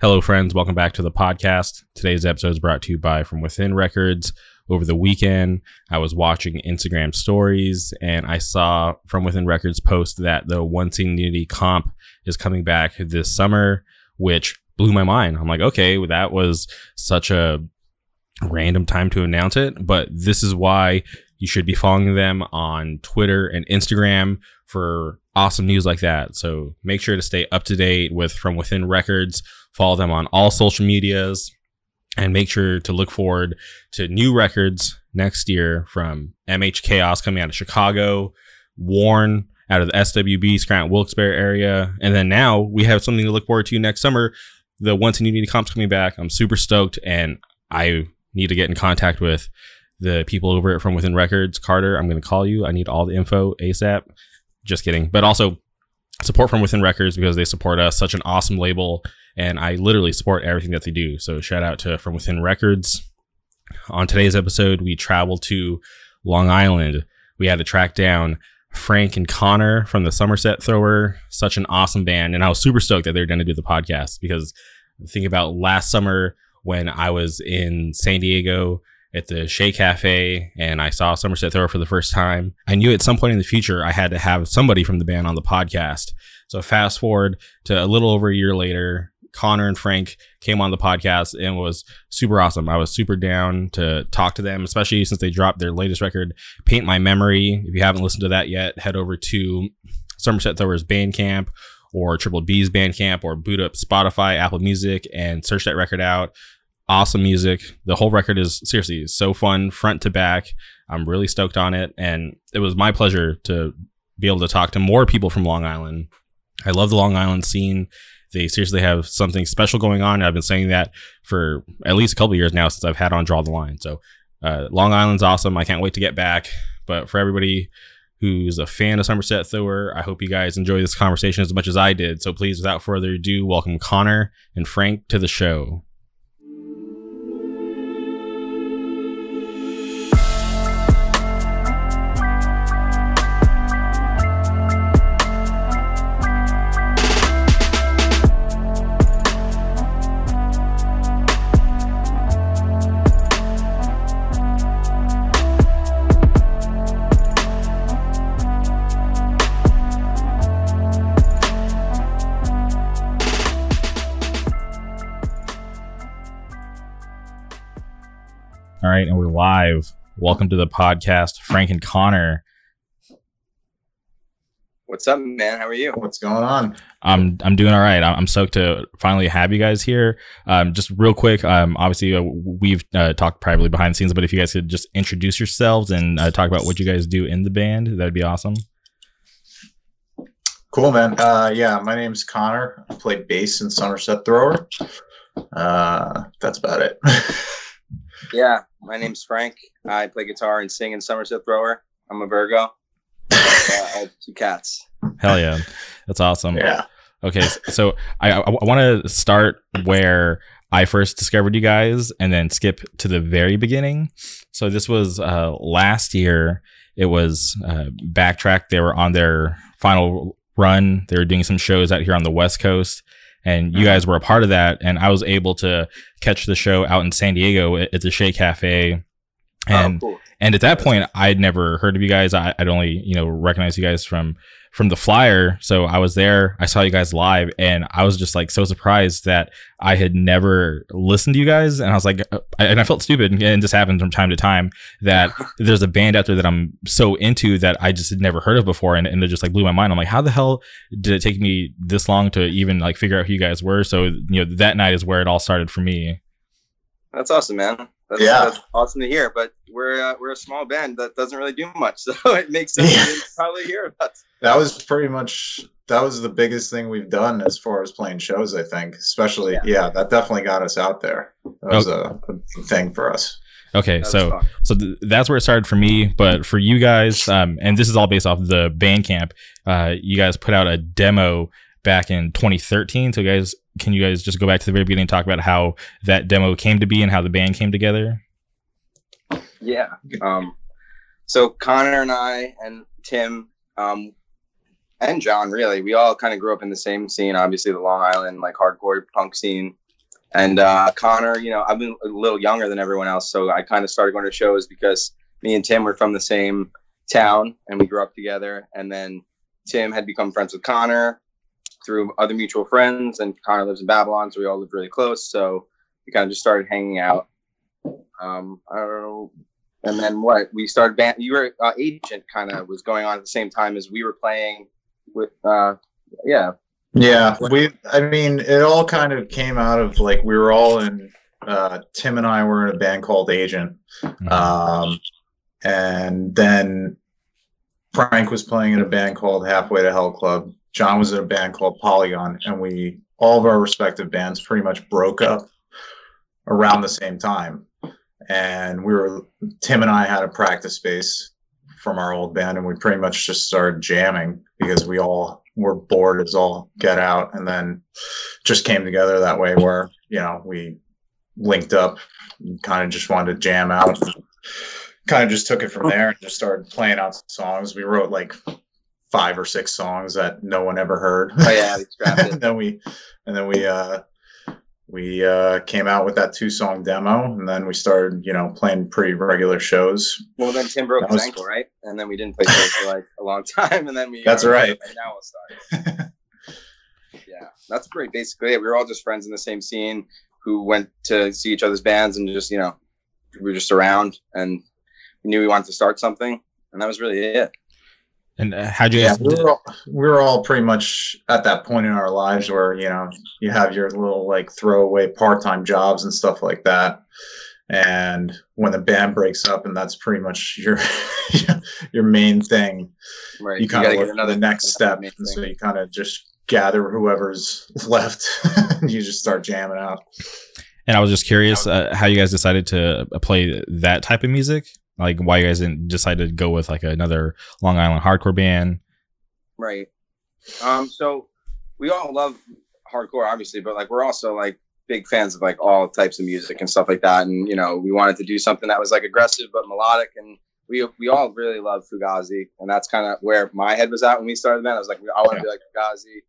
Hello, friends. Welcome back to the podcast. Today's episode is brought to you by From Within Records. Over the weekend, I was watching Instagram stories and I saw From Within Records post that the One Scene Unity comp is coming back this summer, which blew my mind. I'm like, okay, well, that was such a random time to announce it, but this is why you should be following them on Twitter and Instagram for awesome news like that. So make sure to stay up to date with From Within Records. Follow them on all social medias and make sure to look forward to new records next year from MH Chaos coming out of Chicago, Warren out of the SWB, Scranton Wilkes-Barre area. And then now we have something to look forward to next summer. The One Scene Unity comp's coming back. I'm super stoked and I need to get in contact with the people over at From Within Records. Carter, I'm going to call you. I need all the info ASAP. Just kidding. But also support From Within Records because they support us. Such an awesome label. And I literally support everything that they do. So shout out to From Within Records. On today's episode, we traveled to Long Island. We had to track down Frank and Connor from the Somerset Thrower. Such an awesome band. And I was super stoked that they're going to do the podcast because think about last summer when I was in San Diego at the Che Cafe and I saw Somerset Thrower for the first time. I knew at some point in the future I had to have somebody from the band on the podcast. So fast forward to a little over a year later, Connor and Frank came on the podcast and was super awesome. I was super down to talk to them, especially since they dropped their latest record, Paint My Memory. If you haven't listened to that yet, head over to Somerset Thrower's Bandcamp or Triple B's Bandcamp or boot up Spotify, Apple Music, and search that record out. Awesome music. The whole record is seriously so fun, front to back. I'm really stoked on it. And it was my pleasure to be able to talk to more people from Long Island. I love the Long Island scene. They seriously have something special going on. I've been saying that for at least a couple years now since I've had on Draw the Line. So uh, Long Island's awesome. I can't wait to get back. But for everybody who's a fan of Somerset Thrower, I hope you guys enjoy this conversation as much as I did. So please, without further ado, welcome Connor and Frank to the show. All right, and we're live. Welcome to the podcast, Frank and Connor. What's up, man? How are you? What's going on? I'm I'm doing all right. I'm, I'm stoked to finally have you guys here. Um, just real quick. Um, obviously uh, we've uh, talked privately behind the scenes, but if you guys could just introduce yourselves and uh, talk about what you guys do in the band, that'd be awesome. Cool, man. Uh, yeah, my name's Connor. I play bass in Somerset Thrower. Uh, that's about it. Yeah, my name's Frank. I play guitar and sing in Somerset Thrower. I'm a Virgo. Uh, I have two cats. Hell yeah, that's awesome. yeah. Okay, so I I, I want to start where I first discovered you guys, and then skip to the very beginning. So this was uh, last year. It was uh, Backtrack. They were on their final run. They were doing some shows out here on the West Coast, and you uh-huh. guys were a part of that. And I was able to catch the show out in San Diego at, the Che Cafe. Oh, and oh, cool. and at that point, I'd never heard of you guys. I, I'd only, you know, recognize you guys from from the flyer. So I was there. I saw you guys live, and I was just like so surprised that I had never listened to you guys. And I was like, uh, and I felt stupid. And this happens from time to time that there's a band out there that I'm so into that I just had never heard of before, and, and it just like blew my mind. I'm like, how the hell did it take me this long to even like figure out who you guys were? So you know, that night is where it all started for me. That's awesome, man. That's, Yeah. that's awesome to hear. But we're uh, we're a small band that doesn't really do much, so it makes sense Yeah. to probably hear about. That was pretty much that was the biggest thing we've done as far as playing shows. I think, especially Yeah. yeah, that definitely got us out there. That was a, a thing for us. Okay, That so fun. so th- that's where it started for me. But for you guys, um, and this is all based off the Bandcamp. Uh, you guys put out a demo back in 2013. So, you guys, can you guys just go back to the very beginning and talk about how that demo came to be and how the band came together? Yeah. Um, so Connor and I and Tim um, and John, really, we all kind of grew up in the same scene. Obviously, the Long Island like hardcore punk scene. And uh, Connor, you know, I've been a little younger than everyone else, so I kind of started going to shows because me and Tim were from the same town and we grew up together. And then Tim had become friends with Connor through other mutual friends, and Connor lives in Babylon, so we all lived really close. So we kind of just started hanging out. Um, I don't know. And then what? We started band. You were uh, agent, kind of was going on at the same time as we were playing with. Uh, yeah, Yeah, we. I mean, it all kind of came out of like we were all in. Uh, Tim and I were in a band called Agent, um, and then Frank was playing in a band called Halfway to Hell Club. John was in a band called Polygon, and we all of our respective bands pretty much broke up around the same time. And we were Tim and I had a practice space from our old band, and we pretty much just started jamming because we all were bored as all get out, and then just came together that way where you know we linked up, kind of just wanted to jam out kind of just took it from oh. there and just started playing out songs. We wrote like five or six songs that no one ever heard. oh yeah, and then we and then we uh we uh came out with that two song demo and then we started, you know, playing pretty regular shows. Well, then Tim broke That his was- ankle, right? And then we didn't play shows for like a long time, and then we. That's right. And now we'll start. yeah, that's pretty basically it. We were all just friends in the same scene who went to see each other's bands and just you know we were just around and we knew we wanted to start something, and that was really it. And uh, how'd you Yeah, guys? we were, all, we were all pretty much at that point in our lives where you know you have your little like throwaway part-time jobs and stuff like that and when the band breaks up and that's pretty much your your main thing Right. you kind gotta of get look for the next step and so you kind of just gather whoever's left and you just start jamming out And I was just curious uh, how you guys decided to uh, play that type of music. Like why you guys didn't decide to go with like another Long Island hardcore band. Right. Um. So we all love hardcore, obviously, but like we're also like big fans of like all types of music and stuff like that. And you know, we wanted to do something that was like aggressive but melodic. And we we all really love Fugazi, and that's kind of where my head was at when we started the band. I was like, I want to be like Fugazi,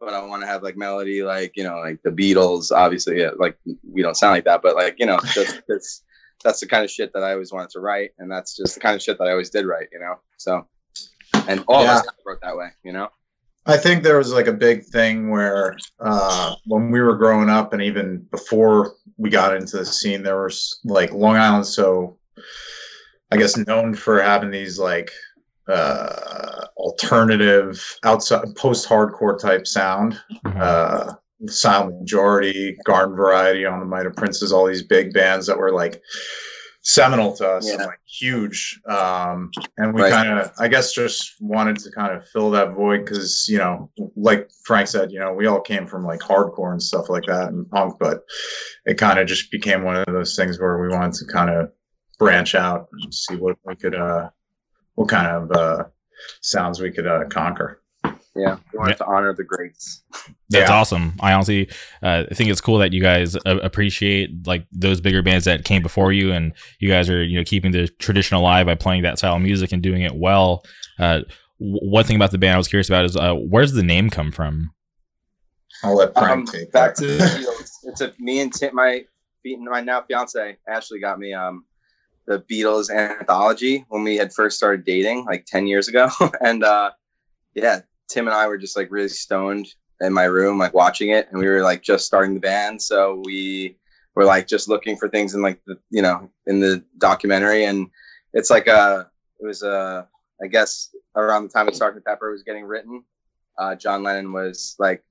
but I want to have like melody, like you know, like the Beatles. Obviously, yeah, like we don't sound like that, but like you know, just, that's that's the kind of shit that I always wanted to write, and that's just the kind of shit that I always did write. You know, so. And all Yeah. of us wrote that way, you know. I think there was like a big thing where uh, when we were growing up, and even before we got into the scene, there was like Long Island, so I guess known for having these like uh, alternative, outside post-hardcore type sound. Mhm. Uh, Silent Majority, Garden Variety on the Might of Princes, all these big bands that were like seminal to us and Yeah. like huge. Um, and we Right. kind of, I guess, just wanted to kind of fill that void because, you know, like Frank said, you know, we all came from like hardcore and stuff like that and punk, but it kind of just became one of those things where we wanted to kind of branch out and see what we could, uh, what kind of uh, sounds we could uh, conquer. Yeah, we wanted to honor the greats. That's Yeah. awesome. I honestly uh, think it's cool that you guys uh, appreciate like those bigger bands that came before you, and you guys are you know keeping the tradition alive by playing that style of music and doing it well. Uh, w- one thing about the band I was curious about is uh, where's the name come from? I'll let Frank Um, take back that. to the Beatles. It's a me and Tim, my my now fiance Ashley got me um the Beatles anthology when we had first started dating like ten years ago, and uh yeah, Tim and I were just like really stoned in my room like watching it, and we were like just starting the band, so we were like just looking for things in like the you know in the documentary, and it's like a it was a I guess around the time that Sergeant Pepper was getting written, uh, John Lennon was like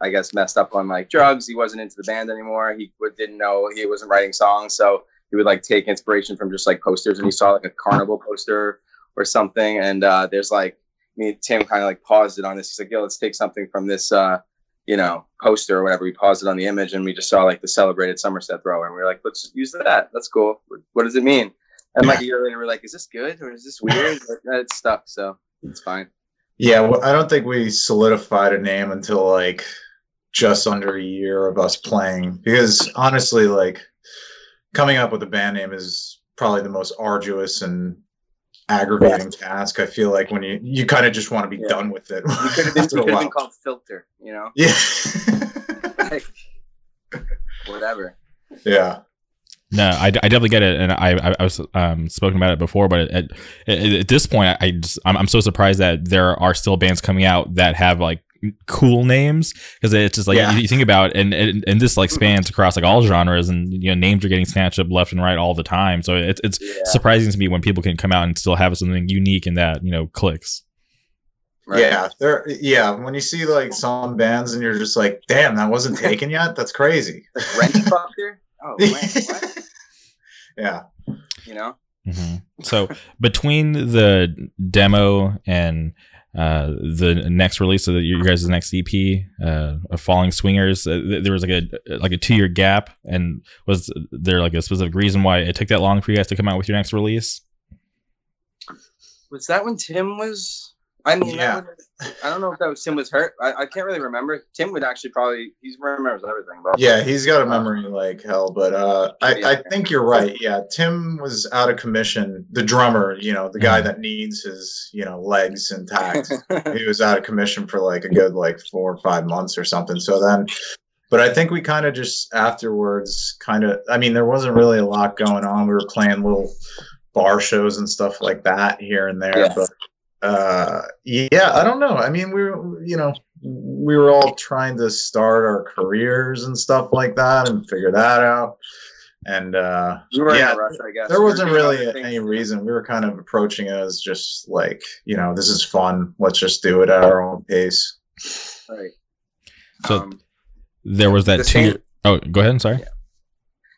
I guess messed up on like drugs. He wasn't into the band anymore. He didn't know he wasn't writing songs, so he would like take inspiration from just like posters. And he saw like a carnival poster or something, and uh, there's like me and Tim kind of like paused it on this. He's like, "Yo, let's take something from this, uh, you know, poster or whatever." We paused it on the image, and we just saw like the celebrated Somerset thrower, and we were like, "Let's use that. That's cool. What, does it mean?" And like a year later, we're like, "Is this good or is this weird?" It's stuck, so it's fine. Yeah, well, I don't think we solidified a name until like just under a year of us playing because honestly, like coming up with a band name is probably the most arduous and aggravating task. I feel like when you you kind of just want to be Yeah. done with it. We could have been, a could have been called Filter, you know. Yeah. Like, whatever. Yeah. No, I, I definitely get it, and I I, I was um spoken about it before, but at, at, at this point, I, I just I'm, I'm so surprised that there are still bands coming out that have like cool names because it's just like Yeah. you, you think about and, and and this like spans across like all genres and you know names are getting snatched up left and right all the time so it's it's Yeah. surprising to me when people can come out and still have something unique and that you know clicks Right. Yeah. There yeah, when you see like some bands and you're just like, damn, that wasn't taken yet, that's crazy. Like Wrench Oh man, what? yeah. You know? Mhm. so between the demo and uh, the next release of the, your guys' next EP, uh, of Falling Swingers, uh, th- there was like a like a two year gap, and was there like a specific reason why it took that long for you guys to come out with your next release? Was that when Tim was I mean, Yeah. that would- I don't know if that was Tim was hurt. I, I can't really remember. Tim would actually probably he remembers everything, bro. Yeah, he's got a memory like hell, but uh, I, I think you're right. Yeah, Tim was out of commission. The drummer, you know, the guy Mhm. that needs his, you know, legs intact. he was out of commission for like a good like four or five months or something. So then, but I think we kind of just afterwards, kind of. I mean, there wasn't really a lot going on. We were playing little bar shows and stuff like that here and there, Yeah. but uh yeah i don't know i mean we were you know we were all trying to start our careers and stuff like that and figure that out and uh we were yeah in a rush, I guess. there wasn't doing really other any reason we were kind of approaching it as just like you know this is fun let's just do it at our own pace Right. So- Um, There was that The two. same- oh, go ahead. I'm sorry.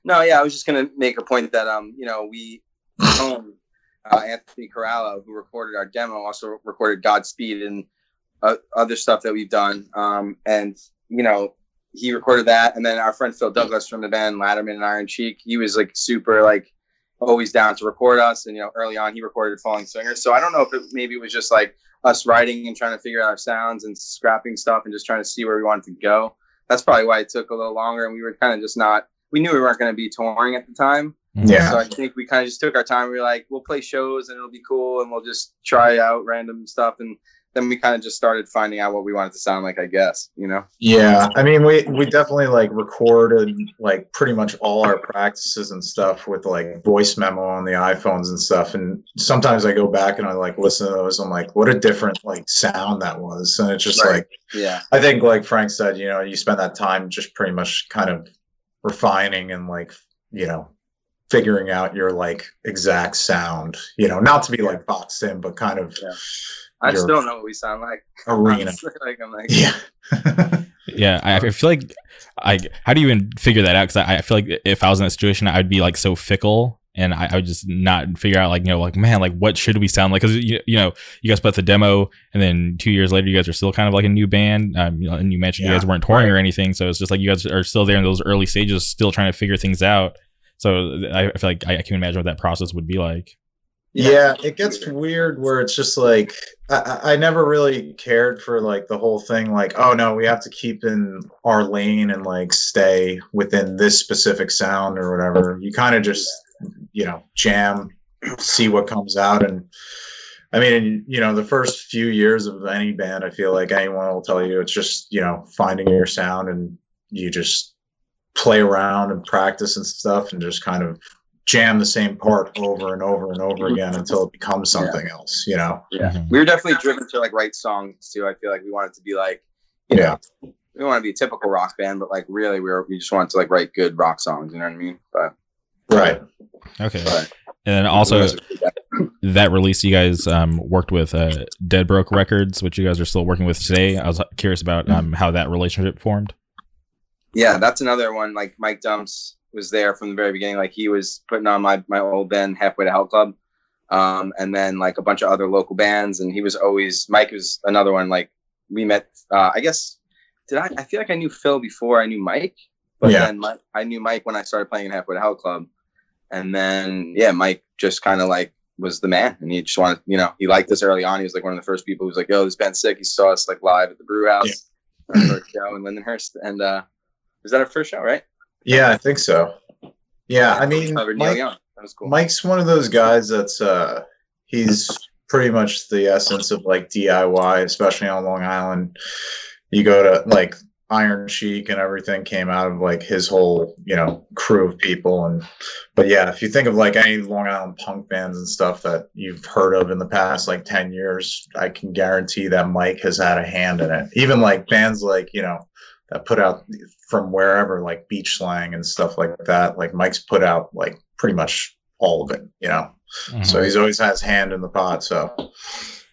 No, yeah, I was just gonna make a point that um, you know, we own uh, Anthony Corallo, who recorded our demo, also recorded Godspeed and uh, other stuff that we've done. Um, and you know, he recorded that, and then our friend Phil Douglas from the band Latterman and Iron Chic, he was like super like always down to record us. And you know, early on, he recorded Falling Swingers. So I don't know if it maybe it was just like us writing and trying to figure out our sounds and scrapping stuff and just trying to see where we wanted to go. That's probably why it took a little longer, and we were kind of just not. We knew we weren't going to be touring at the time. Mm-hmm. Yeah. so I think we kind of just took our time. We were like, we'll play shows and it'll be cool, and we'll just try out random stuff, and then we kind of just started finding out what we wanted to sound like. I guess you know. yeah i mean we we definitely like recorded like pretty much all our practices and stuff with like voice memo on the iphones and stuff and sometimes i go back and i like listen to those i'm like what a different like sound that was and it's just Right. like Yeah. I think, like Frank said, you know, you spend that time just pretty much kind of refining and like, you know, figuring out your like exact sound. You know, not to be like boxed in, but kind of Yeah. I just don't know what we sound like. arena. Like I'm like, Yeah. Yeah, I, I feel like I. How do you even figure that out? Because I, I feel like if I was in that situation, I'd be like so fickle, and I, I would just not figure out like you know like man like what should we sound like? Because you, you know you guys put the demo, and then two years later you guys are still kind of like a new band. Um, you know, and you mentioned you guys weren't touring or anything, so it's just like you guys are still there in those early stages, still trying to figure things out. So I, I feel like I, I can imagine what that process would be like. yeah, it gets weird where it's just like I, I I never really cared for like the whole thing like oh no we have to keep in our lane and like stay within this specific sound or whatever. You kind of just you know jam see what comes out. And I mean you know the first few years of any band I feel like anyone will tell you it's just you know finding your sound and you just play around and practice and stuff and just kind of jam the same part over and over and over again until it becomes something else, you know? Yeah. Mhm. We were definitely driven to like write songs too. I feel like we wanted to be like, you Yeah. know, we want to be a typical rock band, but like really, we were we just wanted to like write good rock songs. You know what I mean? But Right. Okay, but and then also that release you guys um, worked with uh, Dead Broke Records, which you guys are still working with today. I was curious about um, how that relationship formed. Yeah, that's another one. Like Mike Dumps was there from the very beginning. Like he was putting on my my old band Halfway to Hell Club, um, and then like a bunch of other local bands. And he was always Mike was another one. Like we met. Uh, I guess did I? I feel like I knew Phil before I knew Mike, but Yeah. then Mike, I knew Mike when I started playing in Halfway to Hell Club, and then yeah, Mike just kind of like was the man, and he just wanted, you know, he liked us early on. He was like one of the first people who was like, "Yo, this band's sick." He saw us like live at the Brew House, our first show in Lindenhurst, and uh, was that our first show, right? Yeah, I think so. Yeah, I mean, Mike, cool. Mike's one of those guys that's uh he's pretty much the essence of like DIY, especially on Long Island. You go to like Iron Chic and everything came out of like his whole, you know, crew of people. And but yeah, if you think of like any Long Island punk bands and stuff that you've heard of in the past like ten years, I can guarantee that Mike has had a hand in it. Even like bands like you know that put out from wherever like Beach Slang and stuff like that. Like Mike's put out like pretty much all of it, you know. Mm-hmm. So he's always has hand in the pot. So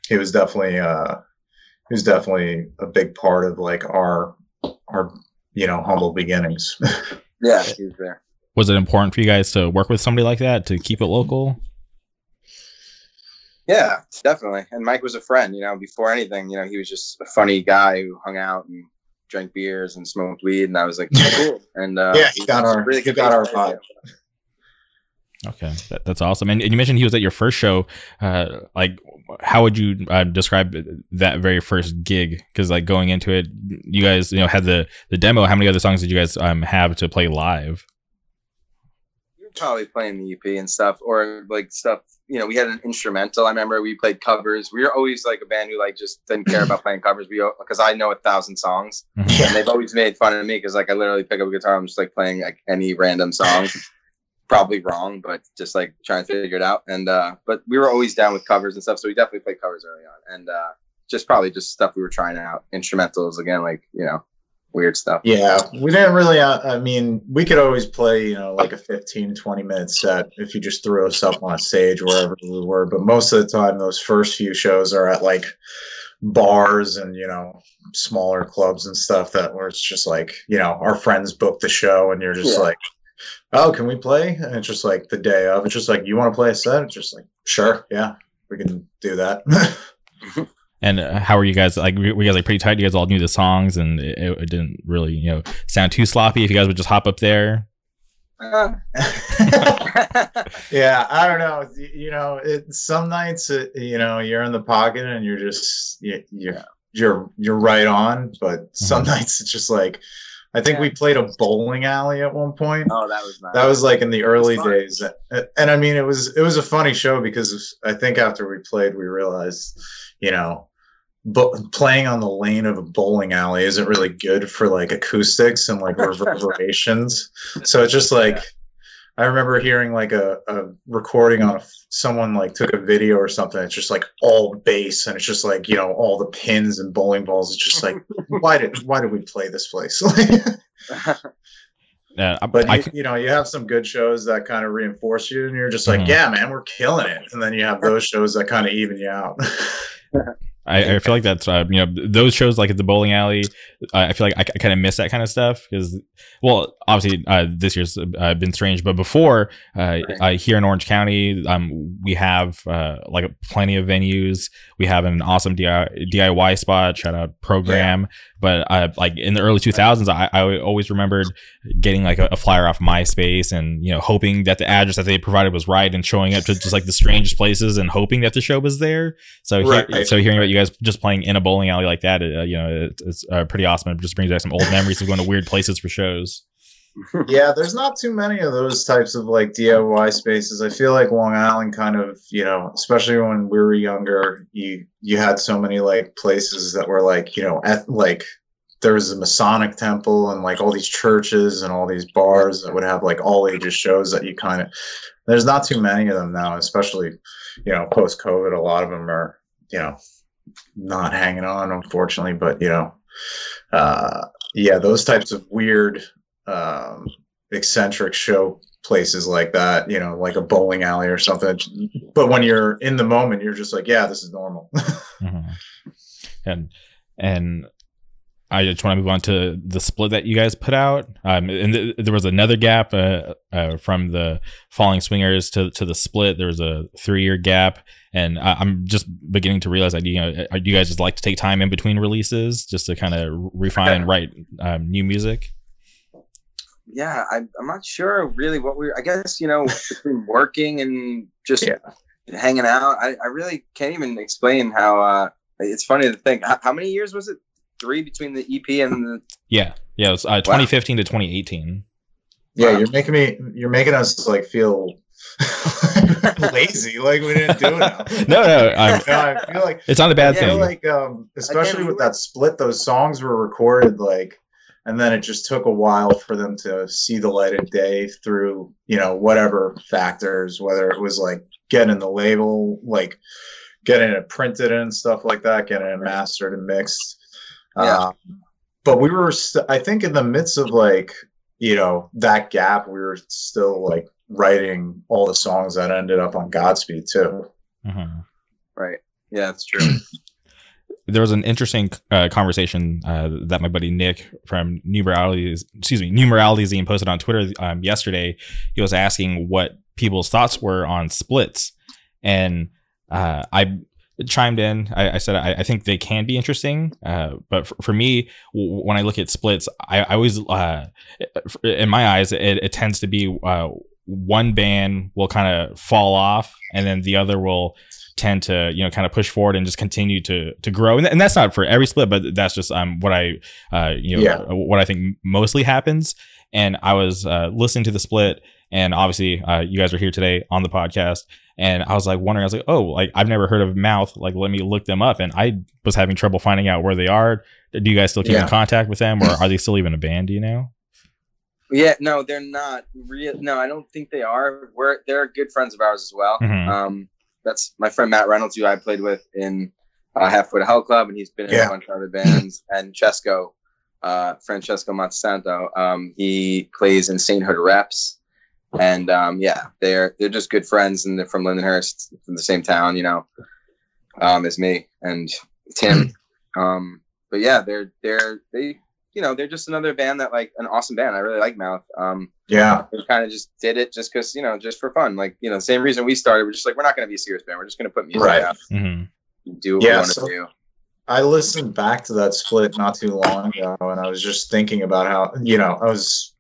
he was definitely uh he was definitely a big part of like our our you know humble beginnings. yeah, he was there. Was it important for you guys to work with somebody like that to keep it local? Yeah, definitely. And Mike was a friend. You know, before anything, you know, he was just a funny guy who hung out and drank beers and smoked weed. And I was like, cool. And uh, yeah, he got our really good got our vibe. Okay, that, that's awesome. And, and, you mentioned he was at your first show. Uh, like, how would you uh, describe that very first gig? Because like going into it, you guys, you know, had the the demo. How many other songs did you guys um, have to play live? Probably playing the EP and stuff, or like stuff. You know, we had an instrumental. I remember we played covers. We were always like a band who like just didn't care about playing covers. We because I know a thousand songs, mm-hmm. and they've always made fun of me because like I literally pick up a guitar, I'm just like playing like any random song probably wrong, but just like trying to figure it out. And uh, but we were always down with covers and stuff, so we definitely played covers early on, and uh, just probably just stuff we were trying out, instrumentals again, like you know, weird stuff. Yeah, we didn't really. Uh, I mean, we could always play, you know, like a 15, 20 minute set if you just threw us up on a stage wherever we were. But most of the time, those first few shows are at like bars and you know smaller clubs and stuff that where it's just like you know our friends book the show and you're just yeah. like oh, can we play? And it's just like the day of. It's just like, you want to play a set? It's just like, sure, yeah, we can do that. and uh, how are you guys? Like, were you guys like pretty tight? You guys all knew the songs, and it, it didn't really, you know, sound too sloppy. If you guys would just hop up there. Uh. yeah, I don't know. You know, it, some nights, it, you know, you're in the pocket and you're just you, you're you're you're right on. But some mm-hmm. nights it's just like I think yeah. we played a bowling alley at one point. Oh, that was nice. That was like in the early days, and I mean, it was it was a funny show because I think after we played, we realized, you know, but playing on the lane of a bowling alley isn't really good for like acoustics and like reverberations. so it's just like. Yeah I remember hearing like a, a recording on a, someone like took a video or something. It's just like all bass and it's just like you know all the pins and bowling balls. It's just like why did why did we play this place? yeah, but I, you, you, know you have some good shows that kind of reinforce you, and you're just like, mm-hmm. yeah, man, we're killing it. And then you have those shows that kind of even you out. I, I, feel like that's uh, you know those shows like at the bowling alley. I feel like I, I kind of miss that kind of stuff because, well, obviously uh, this year's uh, been strange, but before uh, right. here in Orange County, um, we have uh, like plenty of venues. We have an awesome DIY spot. Shout out program. Yeah. But like in the early 2000s, I, I always remembered getting like a, a, flyer off MySpace and you know hoping that the address that they provided was right and showing up to just like the strangest places and hoping that the show was there. So right. he- so hearing about you guys just playing in a bowling alley like that, uh, you know, it, it's uh, pretty awesome. It just brings back some old memories of going to weird places for shows. yeah, there's not too many of those types of like DIY spaces. I feel like Long Island kind of, you know, especially when we were younger, you you had so many like places that were like, you know, at like there was a Masonic temple and like all these churches and all these bars that would have like all ages shows that you kind of there's not too many of them now, especially, you know, post COVID. A lot of them are, you know, not hanging on, unfortunately. But you know, uh, yeah, those types of weird um, eccentric show places like that, you know, like a bowling alley or something. But when you're in the moment, you're just like, yeah, this is normal. mm-hmm. And and I just want to move on to the split that you guys put out. Um, and th- there was another gap uh, uh, from the Falling Swingers to to the split. There was a three year gap, and I- am just beginning to realize that you know, do you guys just like to take time in between releases just to kind of refine and write um, new music? yeah, I, I'm not sure really what we. I guess you know between working and just yeah. hanging out, I, I really can't even explain how. uh It's funny to think how, how many years was it? Three between the EP and the. Yeah, yeah, it was uh, 2015 wow. to 2018. Yeah, wow. you're making me. You're making us like feel lazy, like we didn't do it. no, no, I'm, no, I feel like it's not a bad thing. Like, um, especially with that split, those songs were recorded like and then it just took a while for them to see the light of day through you know whatever factors whether it was like getting the label like getting it printed and stuff like that getting it mastered and mixed Yeah. um, but we were st- i think in the midst of like you know that gap we were still like writing all the songs that ended up on godspeed too Mhm. Right. Yeah, that's true. there was an interesting uh, conversation uh, that my buddy Nick from Numeralities, excuse me, Numeralities Zine posted on Twitter um, yesterday. He was asking what people's thoughts were on splits, and uh, I chimed in. I, I said I, I think they can be interesting, uh, but for, for me, w- when I look at splits, I, I always, uh, in my eyes, it, it tends to be uh, one band will kind of fall off, and then the other will tend to you know kind of push forward and just continue to to grow and, and that's not for every split but that's just um what i uh you know Yeah. what i think mostly happens and i was uh listening to the split and obviously uh you guys are here today on the podcast and i was like wondering i was like oh like i've never heard of mouth like let me look them up and i was having trouble finding out where they are do you guys still keep in contact with them or are they still even a band do you know yeah, no, they're not real. No, I don't think they are. We're they're good friends of ours as well. Mhm. Um, that's my friend Matt Reynolds, who I played with in uh, Halfway to Hell Club, and he's been in Yeah. a bunch of other bands. and Chesco, uh, Francesco Monsanto, um, he plays in Sainthood Reps, and um, yeah, they're they're just good friends, and they're from Lindenhurst, from the same town, you know, um, as me and Tim. um, but yeah, they're they're they. You know, they're just another band that like an awesome band. I really like Mouth. Um, yeah we kind of just did it just because you know just for fun like you know same reason we started we're just like we're not going to be a serious band we're just going to put music Right. out hmm do what Yeah, we want to so- do I listened back to that split not too long ago, and I was just thinking about how you know I was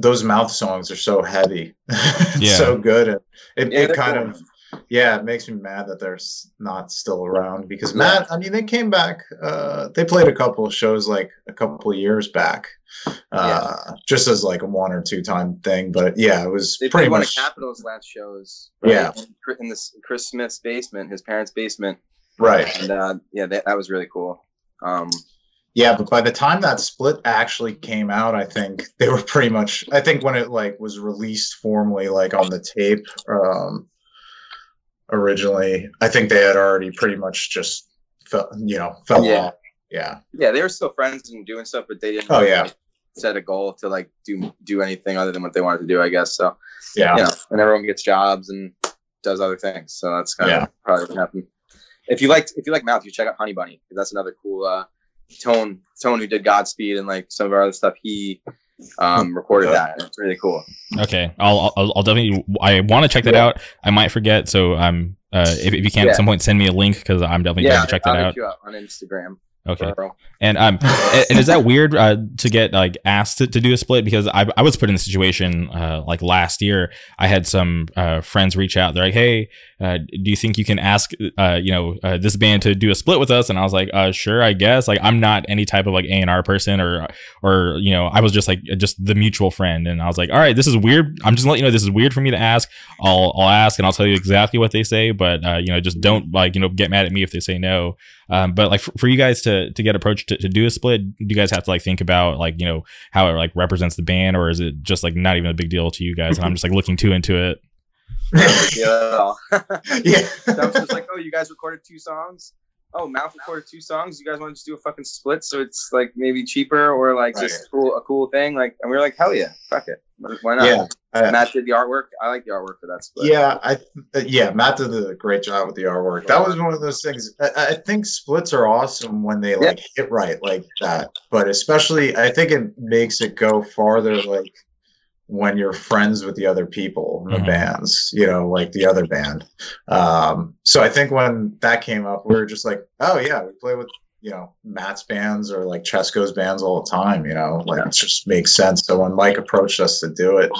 those mouth songs are so heavy, Yeah. so good, and it, Yeah, it kind cool. of yeah, it makes me mad that they're not still around because Matt, I mean, they came back, uh, they played a couple of shows like a couple of years back, uh, just as like a one or two time thing, but yeah, it was they pretty played one of Capital's last shows Yeah. in Chris- in this chris smith's basement his parents basement right. and uh yeah that, that was really cool um Yeah, but by the time that split actually came out, I think they were pretty much. I think when it like was released formally, like on the tape, um, originally, I think they had already pretty much just, fell, you know, fell Yeah. off. Yeah, yeah they were still friends and doing stuff but they didn't Oh, yeah. like, set a goal to like do do anything other than what they wanted to do i guess so yeah, you know, and everyone gets jobs and does other things. So that's kind Yeah. of probably what happened. If you like, if you like Mouth, you check out Honey Bunny. That's another cool uh, tone. Tone who did Godspeed and like some of our other stuff. He um, recorded that. It's really cool. Okay, I'll I'll, I'll definitely. I want to check that Yeah. out. I might forget, so um, uh, if, if you can Yeah. at some point send me a link because I'm definitely yeah, going to check that I'll out. you up on Instagram. Okay, bro. and um, and, and is that weird uh, to get like asked to, to do a split? Because I I was put in a situation uh like last year. I had some uh friends reach out. They're like, hey, uh, do you think you can ask uh you know uh, this band to do a split with us? And I was like, uh, sure, I guess. Like I'm not any type of like A and R person or or you know I was just like just the mutual friend, and I was like, all right, this is weird. I'm just letting you know this is weird for me to ask. I'll I'll ask and I'll tell you exactly what they say, but uh, you know just don't like you know get mad at me if they say no. Um, but like for, for you guys to to get approached to, to do a split, do you guys have to like think about like you know how it like represents the band, or is it just like not even a big deal to you guys? And I'm just like looking too into it. Yeah. yeah. So I was just like, oh, you guys recorded two songs. Oh, Mouth recorded two songs. You guys want to just do a fucking split, so it's like maybe cheaper or like just cool, a cool thing. Like, and we were like, hell yeah, fuck it, why not? yeah. I- Matt did the artwork. I like the artwork for that split. Yeah, I uh, yeah, Matt did a great job with the artwork. That was one of those things. I, I think splits are awesome when they like hit right like that, but especially I think it makes it go farther like when you're friends with the other people in the Mhm. bands, you know, like the other band. Um, so I think when that came up, we were just like, oh yeah, we play with you know Matt's bands or like Chesco's bands all the time. You know, like it just makes sense. So when Mike approached us to do it,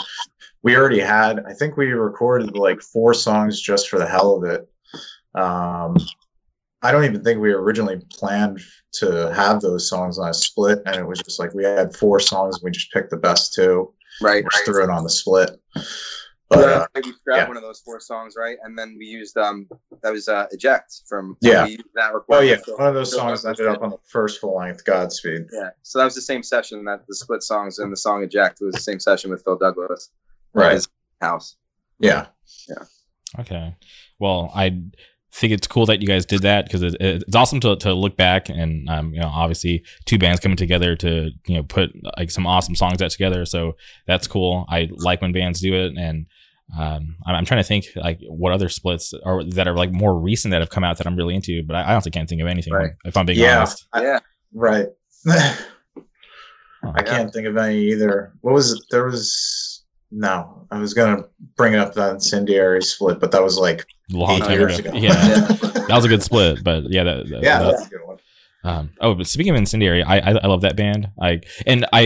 we already had i think we recorded like four songs just for the hell of it um i don't even think we originally planned to have those songs on a split and it was just like we had four songs and we just picked the best two right. just threw it on the split But, So uh, we grabbed yeah. one of those four songs, right? And then we used um that was uh eject from Yeah. we used that request oh yeah, So- one of those songs that was ended up on the first full length Godspeed. Yeah. So that was the same session that the split songs and the song eject was the same session with Phil Douglas. Right. his house. Yeah. Yeah. Okay. Well, I think it's cool that you guys did that because it, it's awesome to, to look back and um, you know obviously two bands coming together to you know put like some awesome songs out together. So that's cool. I like when bands do it and. Um, I'm, I'm trying to think like what other splits are that are like more recent that have come out that I'm really into, but I, I honestly can't think of anything. Right. If I'm being Yeah. honest, I- yeah. Right. Oh, I can't think of any either. What was it? There was no. I was gonna bring up that incendiary split, but that was like long eight time years ago. ago. Yeah, Yeah. that was a good split. But yeah, that, that- yeah, that- that's a good one. Um, oh, but speaking of incendiary, I, I I love that band. I and I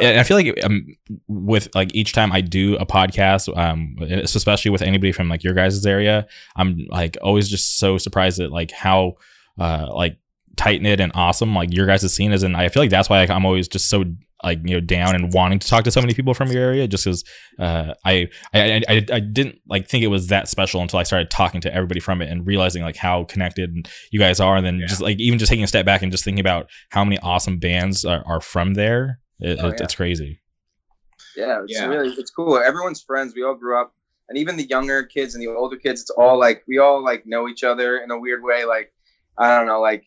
and I feel like um with like each time I do a podcast, um, especially with anybody from like your guys' area, I'm like always just so surprised at like how uh like tight knit and awesome like your guys' scene is, and I feel like that's why like, I'm always just so like you know down and wanting to talk to so many people from your area just because uh, I, I I I didn't like think it was that special until I started talking to everybody from it and realizing like how connected you guys are and then Yeah. just like even just taking a step back and just thinking about how many awesome bands are, are from there it, Oh, it- yeah. it's crazy Yeah, it's Yeah. really it's cool. Everyone's friends. We all grew up, and even the younger kids and the older kids. It's all like we all like know each other in a weird way. Like I don't know, like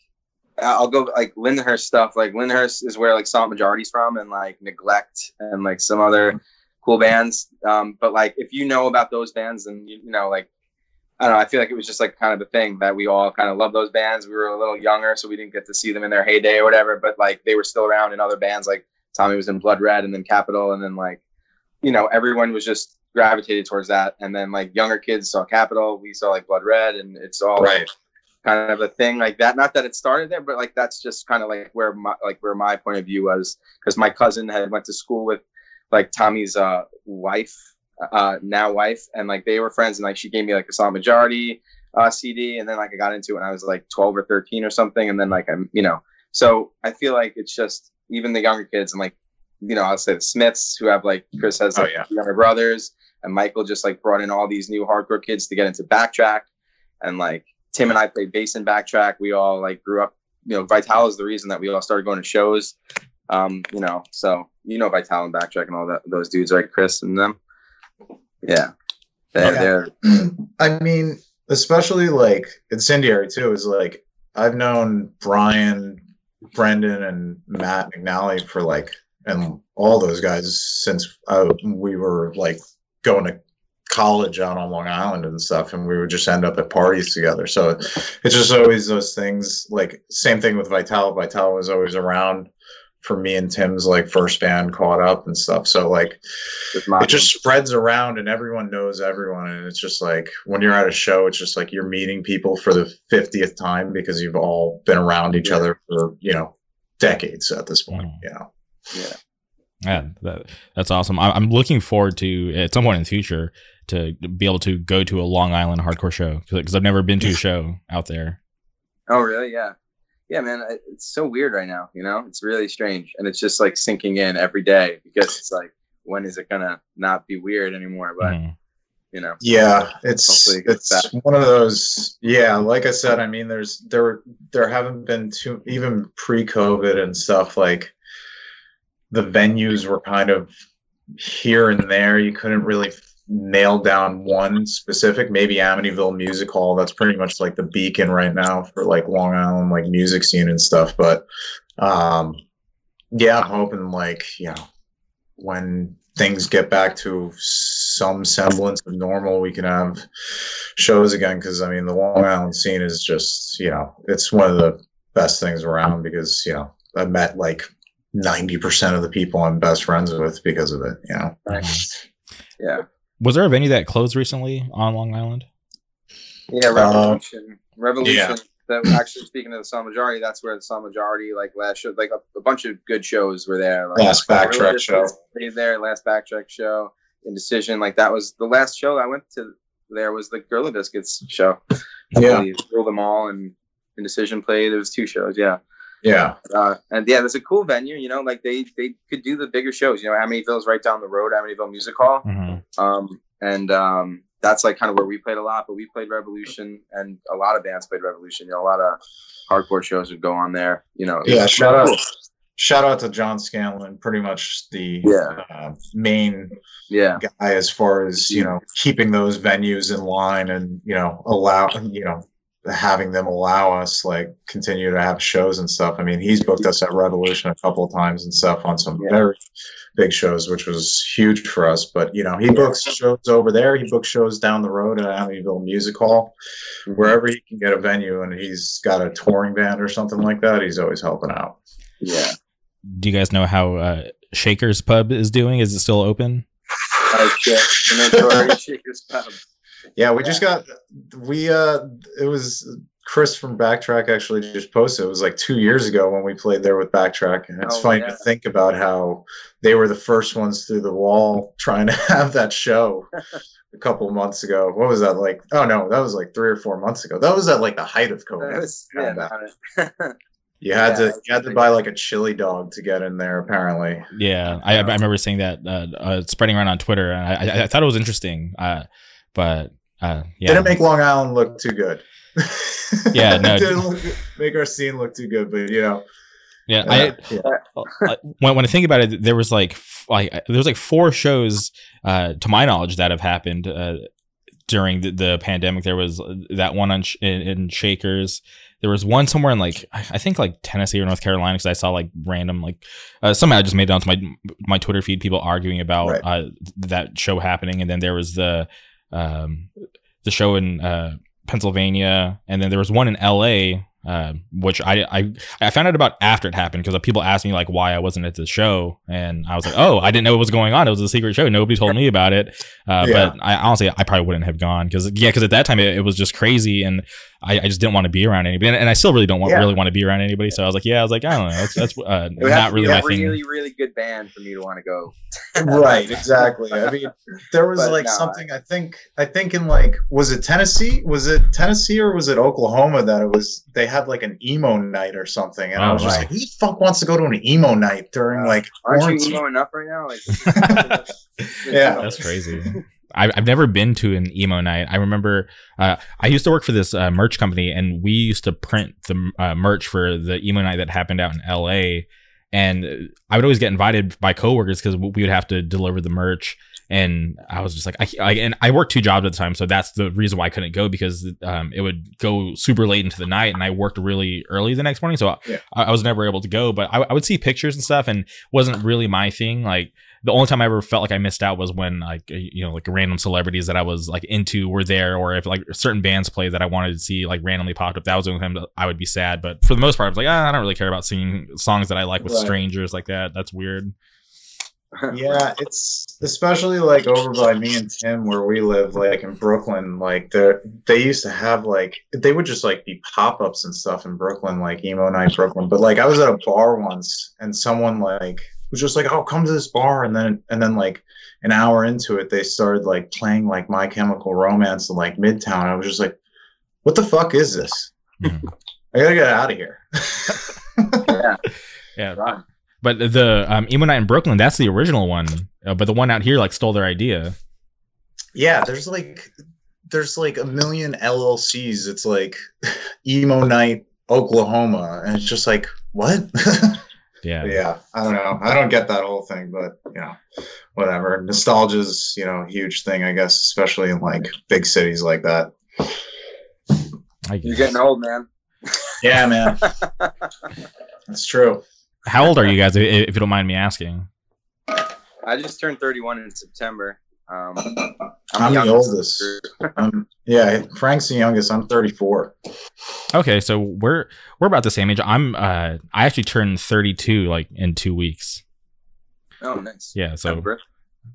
I'll go like Lindenhurst stuff. Like Lindenhurst is where like Silent Majority's from, and like Neglect and like some other cool bands. Um, but like if you know about those bands, and you, you know like. I don't know. I feel like it was just like kind of a thing that we all kind of love those bands. We were a little younger, so we didn't get to see them in their heyday or whatever. But like they were still around in other bands. Like Tommy was in Blood Red and then Capital, and then like you know, everyone was just gravitated towards that. And then like younger kids saw Capital, we saw like Blood Red, and it's all Right. Kind of a thing like that. Not that it started there, but like that's just kind of like where my like where my point of view was because my cousin had went to school with like Tommy's uh wife, uh now wife, and like they were friends, and like she gave me like a Silent Majority uh CD, and then like I got into it when I was like 12 or 13 or something, and then like I'm you know, so I feel like it's just even the younger kids and like you know I'll say the Smiths who have like Chris has Oh, like yeah. younger brothers, and Michael just like brought in all these new hardcore kids to get into backtrack, and like Tim and I played bass in backtrack. We all like grew up. You know, Vital is the reason that we all started going to shows. Um, you know, so you know Vital and backtrack and all that those dudes, right? Chris and them. Yeah, they're, Yeah. they're I mean, especially like incendiary too is like I've known Brian, Brendan, and Matt McNally for like and all those guys since uh, we were like going to college out on Long Island and stuff, and we would just end up at parties together. So it's just always those things. Like same thing with Vital. Vital was always around for me and Tim's like first band caught up and stuff. So like it just spreads around and everyone knows everyone and it's just like when you're at a show it's just like you're meeting people for the 50th time because you've all been around each other for you know decades at this point Mhm. you know yeah. Yeah that, that's awesome I, i'm looking forward to at some point in the future to be able to go to a long island hardcore show because i've never been to a show out there Oh, really? Yeah. Yeah, man. I- It's so weird right now. You know, it's really strange, and it's just like sinking in every day because it's like, when is it gonna not be weird anymore? But Mhm. you know, yeah it's Hopefully it it's one of those yeah like i said i mean there's there there haven't been too even pre-covid and stuff like the venues were kind of here and there you couldn't really nail down one specific maybe amityville music hall that's pretty much like the beacon right now for like long island like music scene and stuff but um yeah i'm hoping like you know when things get back to some semblance of normal, we can have shows again. Because I mean, the Long Island scene is just you know, it's one of the best things around because you know I met like ninety percent of the people I'm best friends with because of it. You know, right? Yeah. was there a venue that closed recently on long island Yeah, uh, Revolution. Revolution. yeah. That actually speaking of the Silent Majority, that's where the Silent Majority like last show, like a, a bunch of good shows were there. Like, Last Backtrack Religious show. played there, last backtrack show, Indecision. Like that was the last show I went to. There was the Gorilla Biscuits show. I Yeah. believe. Rule them all and Indecision played. There was two shows. Yeah. Yeah, Uh, and yeah, there's a cool venue. You know, like they they could do the bigger shows. You know, Amityville's right down the road. Amityville Music Hall. Mhm. Um, and um, that's like kind of where we played a lot. But we played Revolution, and a lot of bands played Revolution. You know, a lot of hardcore shows would go on there. You know, Yeah, shout out, shout out to John Scanlon, pretty much the Yeah. uh, main Yeah, guy as far as you know keeping those venues in line and you know allow you know having them allow us like continue to have shows and stuff. I mean, he's booked us at Revolution a couple of times and stuff on some Yeah. very big shows, which was huge for us. But you know, he books shows over there. He books shows down the road at Amityville Music Hall, wherever he can get a venue, and he's got a touring band or something like that. He's always helping out. yeah. Do you guys know how uh, Shaker's Pub is doing? Is it still open? Like, yeah, the Notorious Shakers Pub. Yeah, we just got we uh it was Chris from Backtrack actually just posted. It was like two years ago when we played there with Backtrack, and it's Oh, funny yeah. to think about how they were the first ones through the wall trying to have that show a couple of months ago. What was that like? Oh no, that was like three or four months ago. That was at like the height of That COVID. was, yeah, Kinda. no, You had Yeah, to you had to buy like a chili dog to get in there. Apparently, Yeah, I, I remember seeing that uh, uh, spreading around on Twitter, and I, I, I thought it was interesting. Uh, but uh, yeah, didn't make Long Island look too good. Yeah, no. didn't look, make our scene look too good. But you know, yeah. uh, I, yeah. uh, when, when I think about it, there was like like there was like four shows, uh, to my knowledge, that have happened uh, during the, the pandemic. There was that one on Sh- in, in Shakers. There was one somewhere in like I I think like Tennessee or North Carolina because I saw like random like uh, somehow I just made it onto my my Twitter feed people arguing about Right. uh, that show happening, and then there was the um, the show in uh, Pennsylvania, and then there was one in L.A. Uh, which I, I I found out about after it happened because people asked me like why I wasn't at the show, and I was like, oh, I didn't know what was going on. It was a secret show. Nobody told me about it. Uh, Yeah. But I honestly, I probably wouldn't have gone because yeah, because at that time it, it was just crazy, and I, I just didn't want to be around anybody, and, and I still really don't want Yeah. really want to be around anybody. So I was like, yeah, I was like, I don't know, that's that's uh, It would have not really my a thing. really, really good band for me to want to go. right exactly i mean there was But like no, something I, think i think in like was it tennessee was it tennessee or was it oklahoma that it was they had like an emo night or something and i Oh, was just right. like who the fuck wants to go to an emo night during like Aren't you quarantine? emo enough right now? Like, Yeah. That's crazy. I've, I've never been to an emo night. I remember uh, I used to work for this uh, merch company, and we used to print the uh, merch for the emo night that happened out in L.A. And I would always get invited by coworkers because we would have to deliver the merch. And I was just like, I, I and I worked two jobs at the time, so that's the reason why I couldn't go because um, it would go super late into the night, and I worked really early the next morning, so Yeah. I, I was never able to go. But I, I would see pictures and stuff, and wasn't really my thing. Like the only time I ever felt like I missed out was when like you know like random celebrities that I was like into were there, or if like certain bands played that I wanted to see like randomly popped up. That was the only time that I would be sad. But for the most part, I was like, ah, I don't really care about singing songs that I like with Right. strangers like that. That's weird. Yeah it's especially like over by me and tim where we live like in brooklyn like they they used to have like they would just like be pop-ups and stuff in brooklyn like emo night brooklyn. But like i was at a bar once and someone like was just like oh come to this bar. And then and then like an hour into it they started like playing like my chemical romance and like midtown. I was just like what the fuck is this? Mhm. i gotta get out of here. Yeah, Yeah, Right. But the um, emo night in Brooklyn, that's the original one. Uh, but the one out here like stole their idea. Yeah, there's like there's like a million LLCs. It's like emo night Oklahoma, and it's just like what? Yeah, yeah, I don't know. I don't get that whole thing, but you know, whatever. Nostalgia's you know a huge thing, I guess, especially in like big cities like that. You're getting old, man. Yeah, man, that's true. How old are you guys, i- if you don't mind me asking? I just turned 31 in September. Um, I'm the oldest. Um, yeah, Frank's the youngest. I'm 34. Okay, so we're we're about the same age. I'm uh I actually turned 32 like in two weeks. Oh, nice. Yeah, so Happy birthday.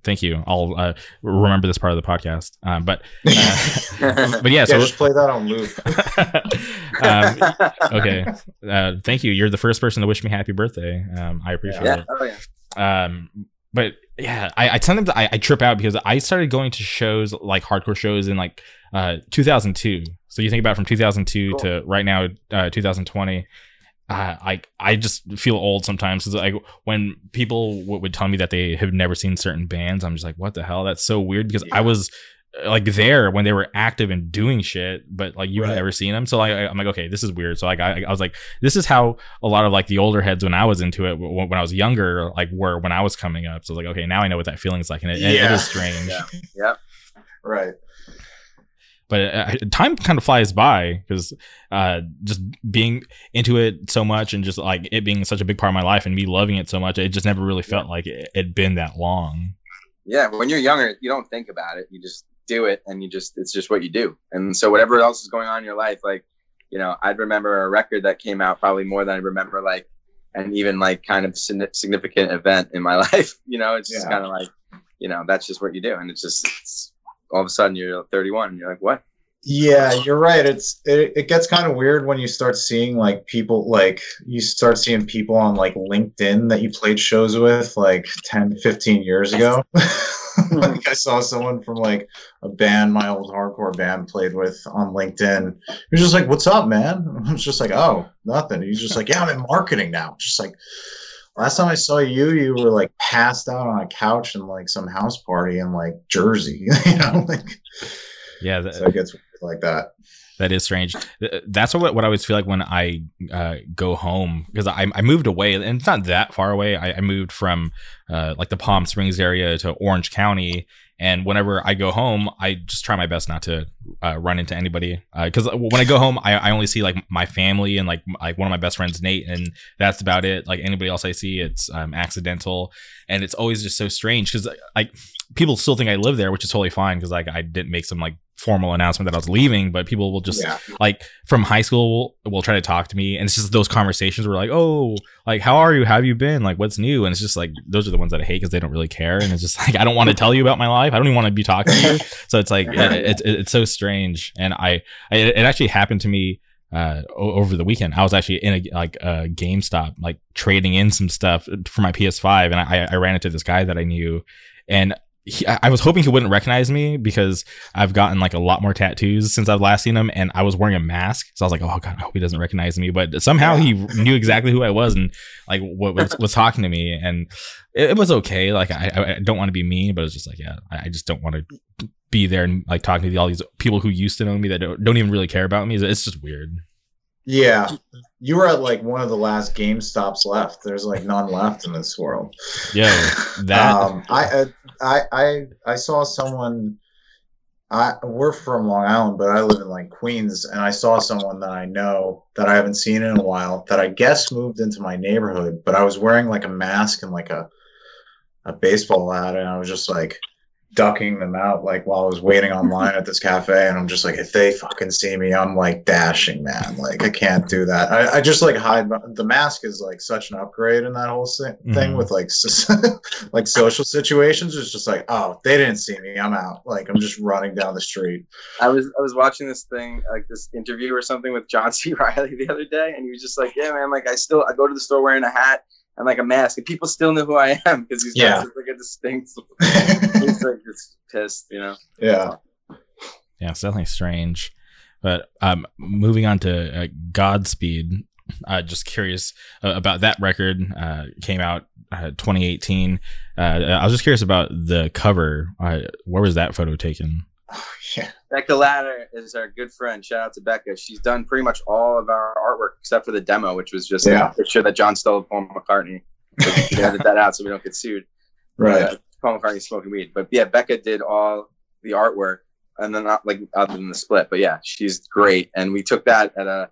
Thank you. I'll uh, remember this part of the podcast. Um, but uh, but yeah, yeah, so just play that on loop. um, okay. Uh, thank you. You're the first person to wish me happy birthday. Um, I appreciate yeah. it. Oh, yeah. Um, but yeah, I, I sometimes I, I trip out because I started going to shows like hardcore shows in like uh 2002. So you think about from 2002 Cool. to right now, uh, 2020. Uh, like I just feel old sometimes because like when people w- would tell me that they have never seen certain bands, I'm just like, what the hell? That's so weird because I was uh, like there when they were active and doing shit, but like you've Right. never seen them. So like I- I'm like, okay, this is weird. So like I, I was like, this is how a lot of like the older heads when I was into it w- when I was younger, like were when I was coming up. So like, okay, now I know what that feeling's like, and it, it- it Yeah. is strange. Yeah. Right. But uh, time kind of flies by because uh, just being into it so much and just like it being such a big part of my life and me loving it so much, it just never really felt like it had been that long. yeah when you're younger you don't think about it you just do it and you just it's just what you do and so whatever else is going on in your life like you know i'd remember a record that came out probably more than i remember like an even like kind of significant event in my life you know it's just Yeah. kind of like you know that's just what you do and it's just it's, all of a sudden you're 31 and you're like what Yeah, you're right. It's it, it gets kind of weird when you start seeing like people like you start seeing people on like LinkedIn that you played shows with like 10, 15 years ago. like I saw someone from like a band my old hardcore band played with on LinkedIn. He was just like, "What's up, man?" I was just like, "Oh, nothing." He's just like, "Yeah, I'm in marketing now." Just like last time I saw you, you were like passed out on a couch in like some house party in like Jersey, you know, like Yeah, that, so it gets like that. that is strange. That's what, what I always feel like when I uh, go home because I, I moved away and it's not that far away. I, I moved from uh, like the Palm Springs area to Orange County. And whenever I go home, I just try my best not to uh, run into anybody. Because when I go home, I, I only see like my family and like like one of my best friends, Nate, and that's about it. Like anybody else I see, it's um, accidental, and it's always just so strange because like people still think I live there, which is totally fine because like I didn't make some like formal announcement that I was leaving, but people will just yeah. like from high school will try to talk to me and it's just those conversations where like oh like how are you? How have you been? Like what's new? And it's just like those are the ones that i hate because they don't really care and it's just like i don't want to tell you about my life. I don't even want to be talking to you. So it's like it, it's it's so strange and i, I it actually happened to me uh over the weekend. I was actually in a like a gamestop like trading in some stuff for my ps5 and i i ran into this guy that i knew and he, I was hoping he wouldn't recognize me because I've gotten like a lot more tattoos since I've last seen him, and I was wearing a mask, so I was like, "Oh God, I hope he doesn't recognize me." But somehow he knew exactly who I was and like what was, was talking to me, and it, it was okay. Like I, I- don't want to be mean, but it's just like, yeah, I, just don't want to be there and like talking to all these people who used to know me that don't, don't even really care about me. It's just weird. Yeah. You were at like one of the last game stops left. There's like none left in this world. Yeah, that- um, I, uh, I I I saw someone. I we're from Long Island, but I live in like Queens, and I saw someone that I know that I haven't seen in a while that I guess moved into my neighborhood, but I was wearing like a mask and like a a baseball hat, and I was just like ducking them out like while I was waiting online at this cafe, and I'm just like, if they fucking see me, I'm like dashing, man. Like I can't do that. I, I just like hide. The mask is like such an upgrade in that whole si- thing Mhm. with like s- like social situations. It's just like, oh, they didn't see me. I'm out. Like I'm just running down the street. I was I was watching this thing like this interview or something with John C. Reilly the other day, and he was just like, "Yeah, man, like I still I go to the store wearing a hat and like a mask, and people still know who I am because he's got Yeah. such, like a distinct. He's like just pissed, you know. yeah. Yeah, it's definitely strange. But um, moving on to uh, Godspeed, uh, just curious uh, about that record. Uh, came out uh, 2018. Uh, I was just curious about the cover. Uh, where was that photo taken? yeah. Becca Ladder is our good friend. Shout out to Becca. She's done pretty much all of our artwork except for the demo, which was just Yeah. a picture that John stole of Paul McCartney. So we should edit that out so we don't get sued. Right. Paul McCartney smoking weed. But yeah, Becca did all the artwork, and then not like other than the split. But yeah, she's great. And we took that at a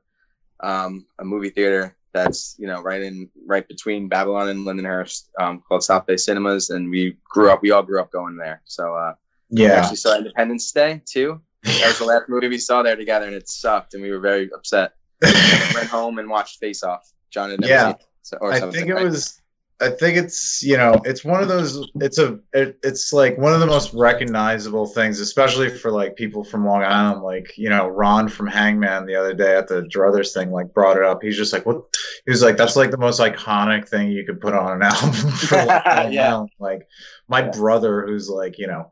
um, a movie theater that's you know right in right between Babylon and Lindenhurst, um, called South Bay Cinemas, and we grew up. We all grew up going there. So uh, we Yeah. actually saw Independence Day too. That was the last movie we saw there together, and it sucked, and we were very upset. Went home and watched Face Off. John had never Yeah. seen it, so, or I think it right? was. I think it's you know it's one of those it's a it, it's like one of the most recognizable things, especially for like people from Long Island. Like you know Ron from Hangman the other day at the Druthers thing like brought it up. He's just like what he was like that's like the most iconic thing you could put on an album for Long Yeah. Island. Like my Yeah. brother who's like you know.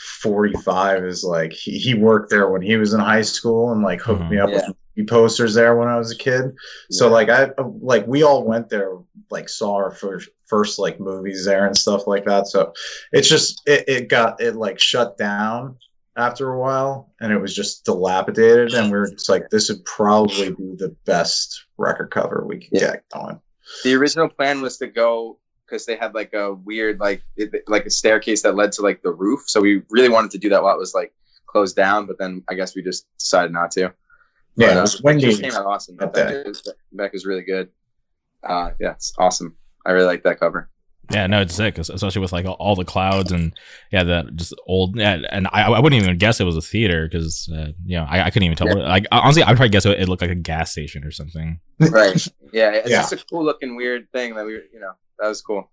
45 is like he, he worked there when he was in high school and like hooked Mhm. me up Yeah. with posters there when I was a kid. So like I like we all went there, like saw our first first like movies there and stuff like that. So it's just it, it got it like shut down after a while and it was just dilapidated and we were just like this would probably be the best record cover we could Yeah. get going. the original plan was to go because they had like a weird like it, like a staircase that led to like the roof. So we really wanted to do that while it was like closed down, but then I guess we just decided not to. Yeah, But, it was it windy. just came out awesome. that Becca is, Becca's really good. Uh, yeah, it's awesome. I really like that cover. Yeah, no, it's sick, es- especially with like all- all the clouds and yeah, that just old. Yeah, and I, I wouldn't even guess it was a theater because uh, you know I, I couldn't even tell. Like honestly, I'd probably guess it, it looked like a gas station or something. Right. Yeah, it's Yeah. just a cool looking weird thing that we, were- you know, that was cool.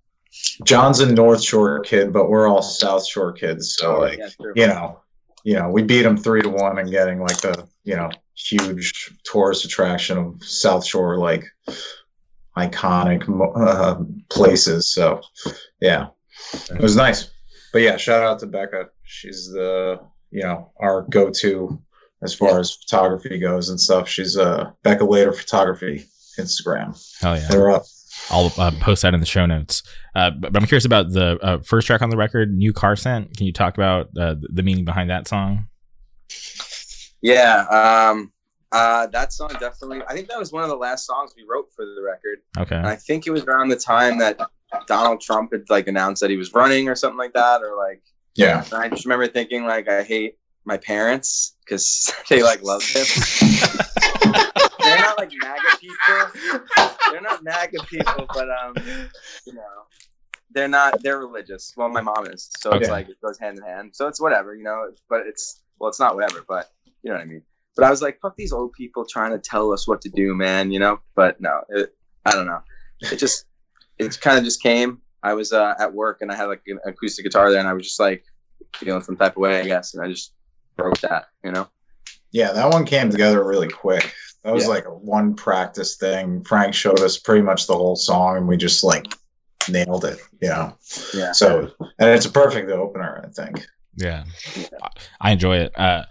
John's a North Shore kid, but we're all South Shore kids. So like yeah, you know, you know, we beat them three to one and getting like the you know huge tourist attraction of South Shore like iconic uh, places. So yeah, it was nice. But yeah, shout out to Becca. She's the you know our go-to as far as photography goes and stuff. She's uh Becca Later Photography Instagram. Hell yeah, They're up. I'll uh, post that in the show notes. Uh, but, but I'm curious about the uh, first track on the record, "New Car Scent." Can you talk about uh, the meaning behind that song? Yeah. Um, uh, that song definitely, I think that was one of the last songs we wrote for the record. Okay. And I think it was around the time that Donald Trump had like announced that he was running or something like that, or like, Yeah. and I just remember thinking like, I hate my parents because they like love him. They're not like MAGA people. They're not MAGA people, but um, you know, they're not. They're religious. Well, my mom is, so it's like it goes hand in hand. So it's whatever, you know. But it's well, it's not whatever, but you know what I mean. But I was like, fuck these old people trying to tell us what to do, man. You know. But no, it, I don't know. It just, it kind of just came. I was uh, at work and I had like an acoustic guitar there, and I was just like feeling some type of way, I guess, and I just wrote that, you know. Yeah, that one came together really quick. That was Yeah. like a one practice thing. Frank showed us pretty much the whole song, and we just like nailed it. You know, Yeah. so and it's a perfect opener, I think. Yeah, Yeah. I enjoy it. Uh, but-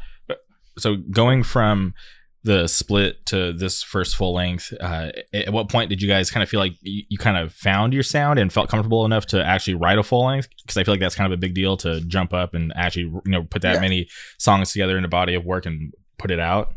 so going from the split to this first full length, uh, at what point did you guys kind of feel like you, you kind of found your sound and felt comfortable enough to actually write a full length? Because I feel like that's kind of a big deal to jump up and actually you know put that Yeah. many songs together in a body of work and put it out.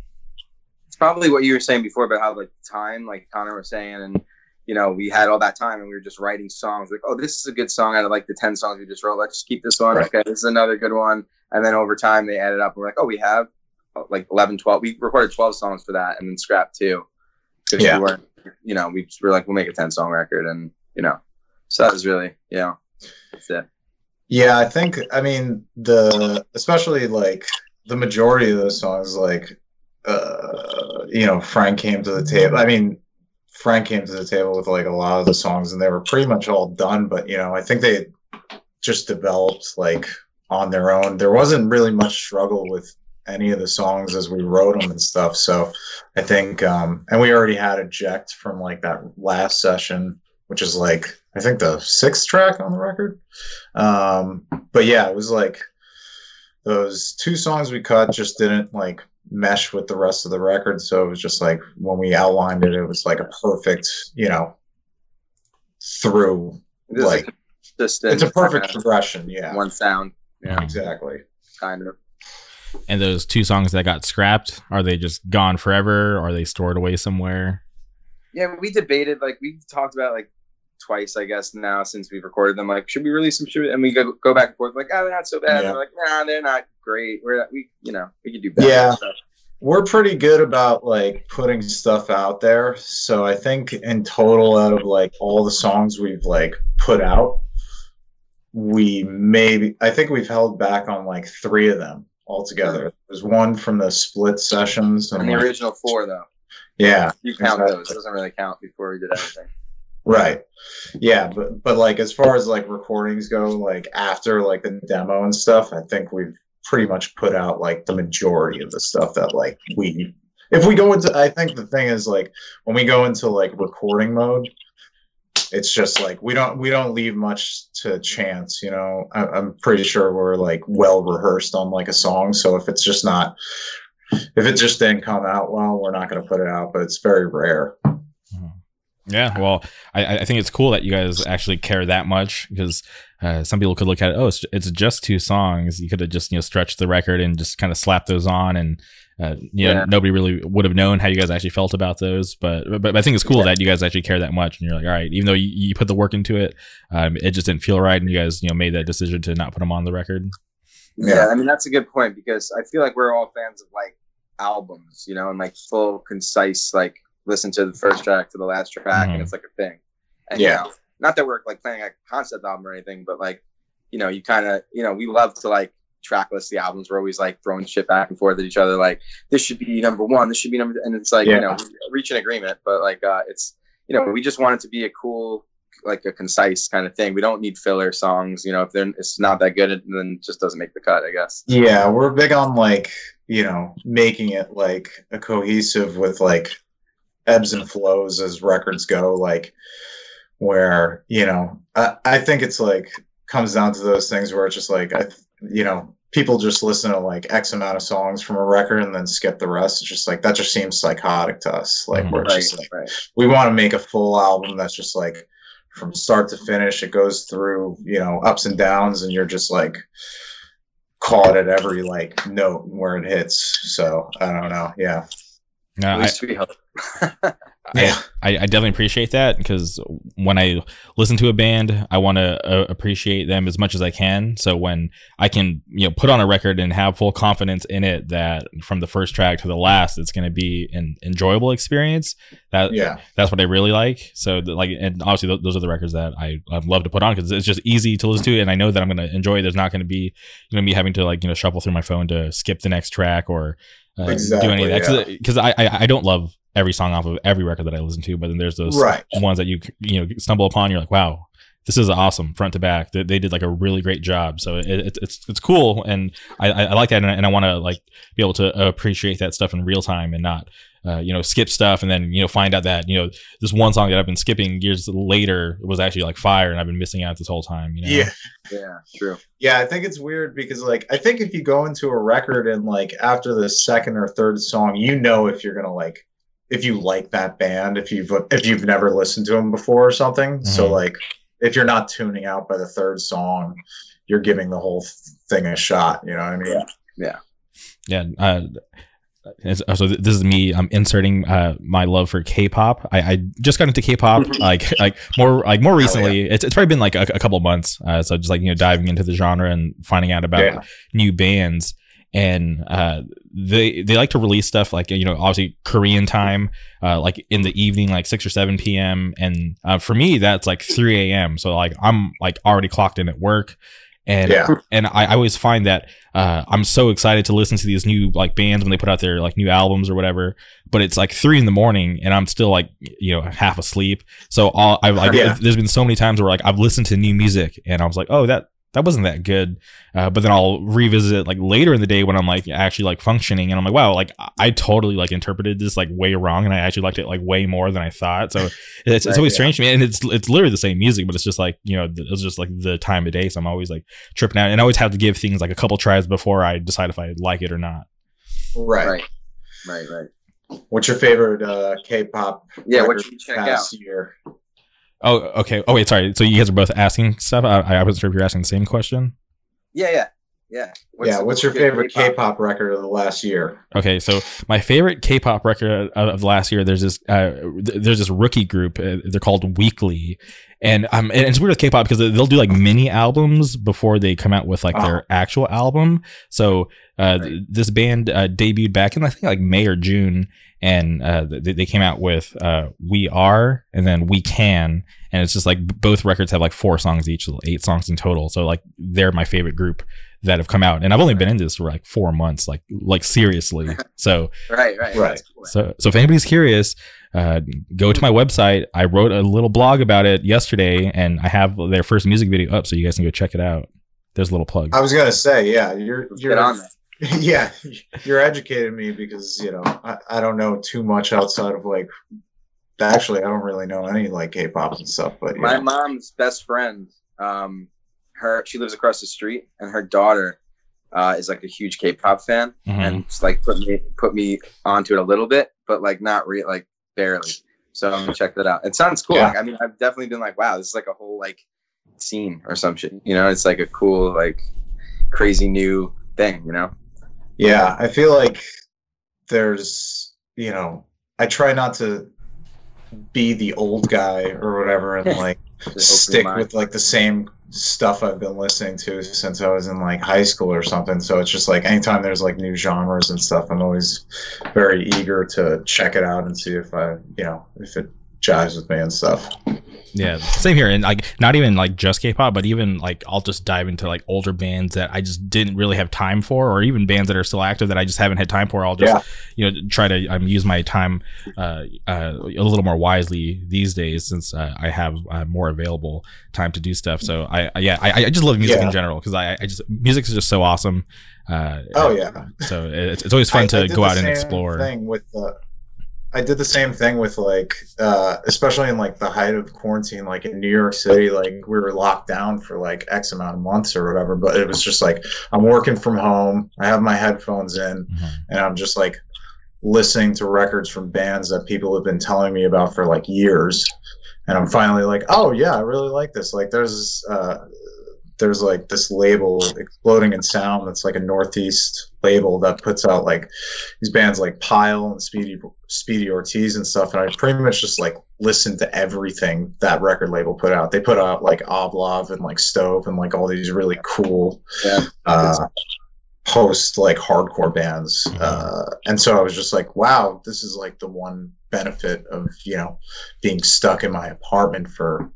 it's probably what you were saying before about how like time, like Connor was saying, and you know, we had all that time and we were just writing songs. Like, oh, this is a good song out of like the ten songs we just wrote. Let's just keep this one. Right. Okay, this is another good one. And then over time they added up. And we're like, oh, we have like 11, 12. We recorded 12 songs for that and then scrapped two. Because Yeah. we weren't, you know, we were like, we'll make a 10 song record. And, you know, so that was really, you know, that's it. Yeah, I think I mean the especially like the majority of those songs, like uh, you know, Frank came to the table. I mean, Frank came to the table with like a lot of the songs, and they were pretty much all done. But you know, I think they just developed like on their own. There wasn't really much struggle with any of the songs as we wrote them and stuff. So I think, um, and we already had eject from like that last session, which is like I think the sixth track on the record. Um, but yeah, it was like those two songs we cut just didn't like mesh with the rest of the record. So it was just like when we outlined it, it was like a perfect, you know, through. This Like, is It's a perfect progression. Yeah, one sound. Yeah, exactly. kind of. And those two songs that got scrapped, are they just gone forever? Or are they stored away somewhere? Yeah, we debated like we talked about like twice, I guess, now since we've recorded them. Like, should we release them? Should we? And we go go back and forth. Like, oh, they're not so bad. Yeah. And we're like, nah, they're not great. We're we, you know, we could do better. Yeah. So, We're pretty good about like putting stuff out there. So I think in total, out of like all the songs we've like put out, we maybe I think we've held back on like three of them altogether. There's one from the split sessions, and and the like- original four though, yeah, you count Exactly. those. It doesn't really count before we did everything. Right. Yeah, but but like as far as like recordings go, like after like the demo and stuff, I think we've pretty much put out like the majority of the stuff that like we if we go into I think the thing is like when we go into like recording mode, it's just like we don't we don't leave much to chance, you know. I, I'm pretty sure we're like well rehearsed on like a song, so if it's just not if it just didn't come out well, we're not going to put it out. But it's very rare. Yeah, well, I, I think it's cool that you guys actually care that much because uh, some people could look at it. Oh, it's, it's just two songs. You could have just you know stretched the record and just kind of slapped those on, and uh, you know Yeah. nobody really would have known how you guys actually felt about those. But but, I think it's cool Yeah. that you guys actually care that much, and you're like, all right, even though you, you put the work into it, um, it just didn't feel right, and you guys you know made that decision to not put them on the record. Yeah. Yeah. I mean that's a good point because I feel like we're all fans of like albums, you know, and like full, concise, like listen to the first track to the last track, Mhm. and it's like a thing. And Yeah. you know, not that we're like playing a concept album or anything, but like, you know, you kind of, you know, we love to like track list the albums. We're always like throwing shit back and forth at each other, like this should be number one, this should be number, and it's like Yeah. you know, reach an agreement, but like, uh, it's you know, we just want it to be a cool. Like a concise kind of thing. We don't need filler songs. You know, if they're it's not that good, then just doesn't make the cut. I guess. Yeah, we're big on like you know making it like a cohesive with like ebbs and flows as records go. Like where you know I, I think it's like comes down to those things where it's just like I you know people just listen to like X amount of songs from a record and then skip the rest. It's just like that just seems psychotic to us. Like Mhm. we're Right, just like right. we want to make a full album that's just like from start to finish it goes through you know ups and downs and you're just like caught at every like note where it hits so i don't know yeah At I, least we hope. Yeah. I, I definitely appreciate that because when I listen to a band, I want to uh, appreciate them as much as I can. So when I can, you know, put on a record and have full confidence in it that from the first track to the last, it's going to be an enjoyable experience. That yeah that's what I really like. So the, like, and obviously th- those are the records that I I'd love to put on because it's just easy to listen to, and I know that I'm going to enjoy. it. There's not going to be, you know, me having to like you know shuffle through my phone to skip the next track or uh, do any of that because I, I I don't love every song off of every record that I listen to, but then there's those right ones that you you know stumble upon. You're like, wow, this is awesome front to back. They, they did like a really great job. So it, it, it's it's cool, and I, I I like that, and I, and I want to like be able to appreciate that stuff in real time and not. Uh, you know, skip stuff and then you know find out that you know this one song that I've been skipping years later was actually like fire and I've been missing out this whole time. You know? yeah Yeah, true. yeah i think it's weird because like i think if you go into a record and like after the second or third song you know if you're gonna like if you like that band if you've if you've never listened to them before or something. So Mhm. like if you're not tuning out by the third song you're giving the whole thing a shot you know what i mean? Yeah. Uh, it's- so this is me i'm inserting uh, my love for k-pop. I, I just got into k-pop like like more like more recently. it's, it's probably been like a, a couple months uh, so just like you know diving into the genre and finding out about Yeah. new bands and uh, they they like to release stuff like you know obviously Korean time, uh, like in the evening, like six or seven p.m. And uh, for me, that's like three a.m. So like I'm like already clocked in at work, and Yeah. and I, I always find that uh, I'm so excited to listen to these new like bands when they put out their like new albums or whatever. But it's like three in the morning, and I'm still like you know half asleep. So all I've like Yeah. there's been so many times where like I've listened to new music, and I was like, oh that that wasn't that good. Uh, but then I'll revisit it like later in the day when I'm like actually like functioning, and I'm like, wow, like I- I totally like interpreted this like way wrong, and I actually liked it like way more than I thought. So it's, it's always yeah. strange to me, and it's it's literally the same music, but it's just like you know th- it's just like the time of day. So I'm always like tripping out, and I always have to give things like a couple tries before I decide if I like it or not. right Right. Right, right. What's your favorite uh, K-pop? Yeah, what you check past year? Oh, okay. Oh wait, sorry. So you guys are both asking stuff. I, I wasn't sure if you're asking the same question. Yeah, yeah. Yeah. Yeah, what's your favorite K-pop record of the last year? Okay, so my favorite K-pop record of, of last year, there's this, uh, th- there's this rookie group. Uh, they're called Weekly, and um, and it's weird with K-pop because they'll do like mini albums before they come out with like their actual album. So uh, th- this band uh, debuted back in I think like May or June, and uh, they, they came out with uh, We Are and then We Can, and it's just like b- both records have like four songs each, so eight songs in total. So like they're my favorite group that have come out, and I've only been into this for like four months, like like seriously. So Right, right. Right. Cool. so so if anybody's curious, uh, go to my website. I wrote a little blog about it yesterday, and I have their first music video up, so you guys can go check it out. There's a little plug. I was gonna say, yeah, you're you're get on that. yeah, you're educating me because you know I, I don't know too much outside of like. Actually, I don't really know any like K-pop and stuff, but My yeah. mom's best friend, um, her she lives across the street, and her daughter uh, is like a huge K-pop fan Mhm. and just like put me put me onto it a little bit, but like not re like barely. So I'm gonna check that out. It sounds cool. Yeah. Like, I mean, I've definitely been like, wow, this is like a whole like scene or some shit. You know, it's like a cool like crazy new thing. You know. Yeah, I feel like there's, you know, I try not to be the old guy or whatever and like Just open stick with like the same stuff I've been listening to since I was in like high school or something. So it's just like anytime there's like new genres and stuff, I'm always very eager to check it out and see if I, you know, if it jives with me and stuff. Yeah, same here, and like not even like just K-pop, but even like I'll just dive into like older bands that I just didn't really have time for, or even bands that are still active that I just haven't had time for. I'll just Yeah. you know try to um, use my time uh, uh, a little more wisely these days since uh, I have uh, more available time to do stuff. So I, I yeah I, I just love music Yeah. in general because I, I just music is just so awesome. Uh, Oh yeah. so it's, it's always fun to go the out and explore. Thing with uh, I did the same thing with like, uh, especially in like the height of quarantine, like in New York City, like we were locked down for like X amount of months or whatever. But it was just like I'm working from home, I have my headphones in, Mhm. and I'm just like listening to records from bands that people have been telling me about for like years. And I'm finally like, oh yeah, I really like this. Like there's uh there's like this label exploding in sound that's like a northeast label that puts out like these bands like Pile and Speedy Speedy Ortiz and stuff. And I pretty much just like listened to everything that record label put out. They put out like Ovlov and like Stove and like all these really cool Yeah. uh, post like hardcore bands. Mhm. Uh, and so I was just like, wow, this is like the one benefit of, you know, being stuck in my apartment for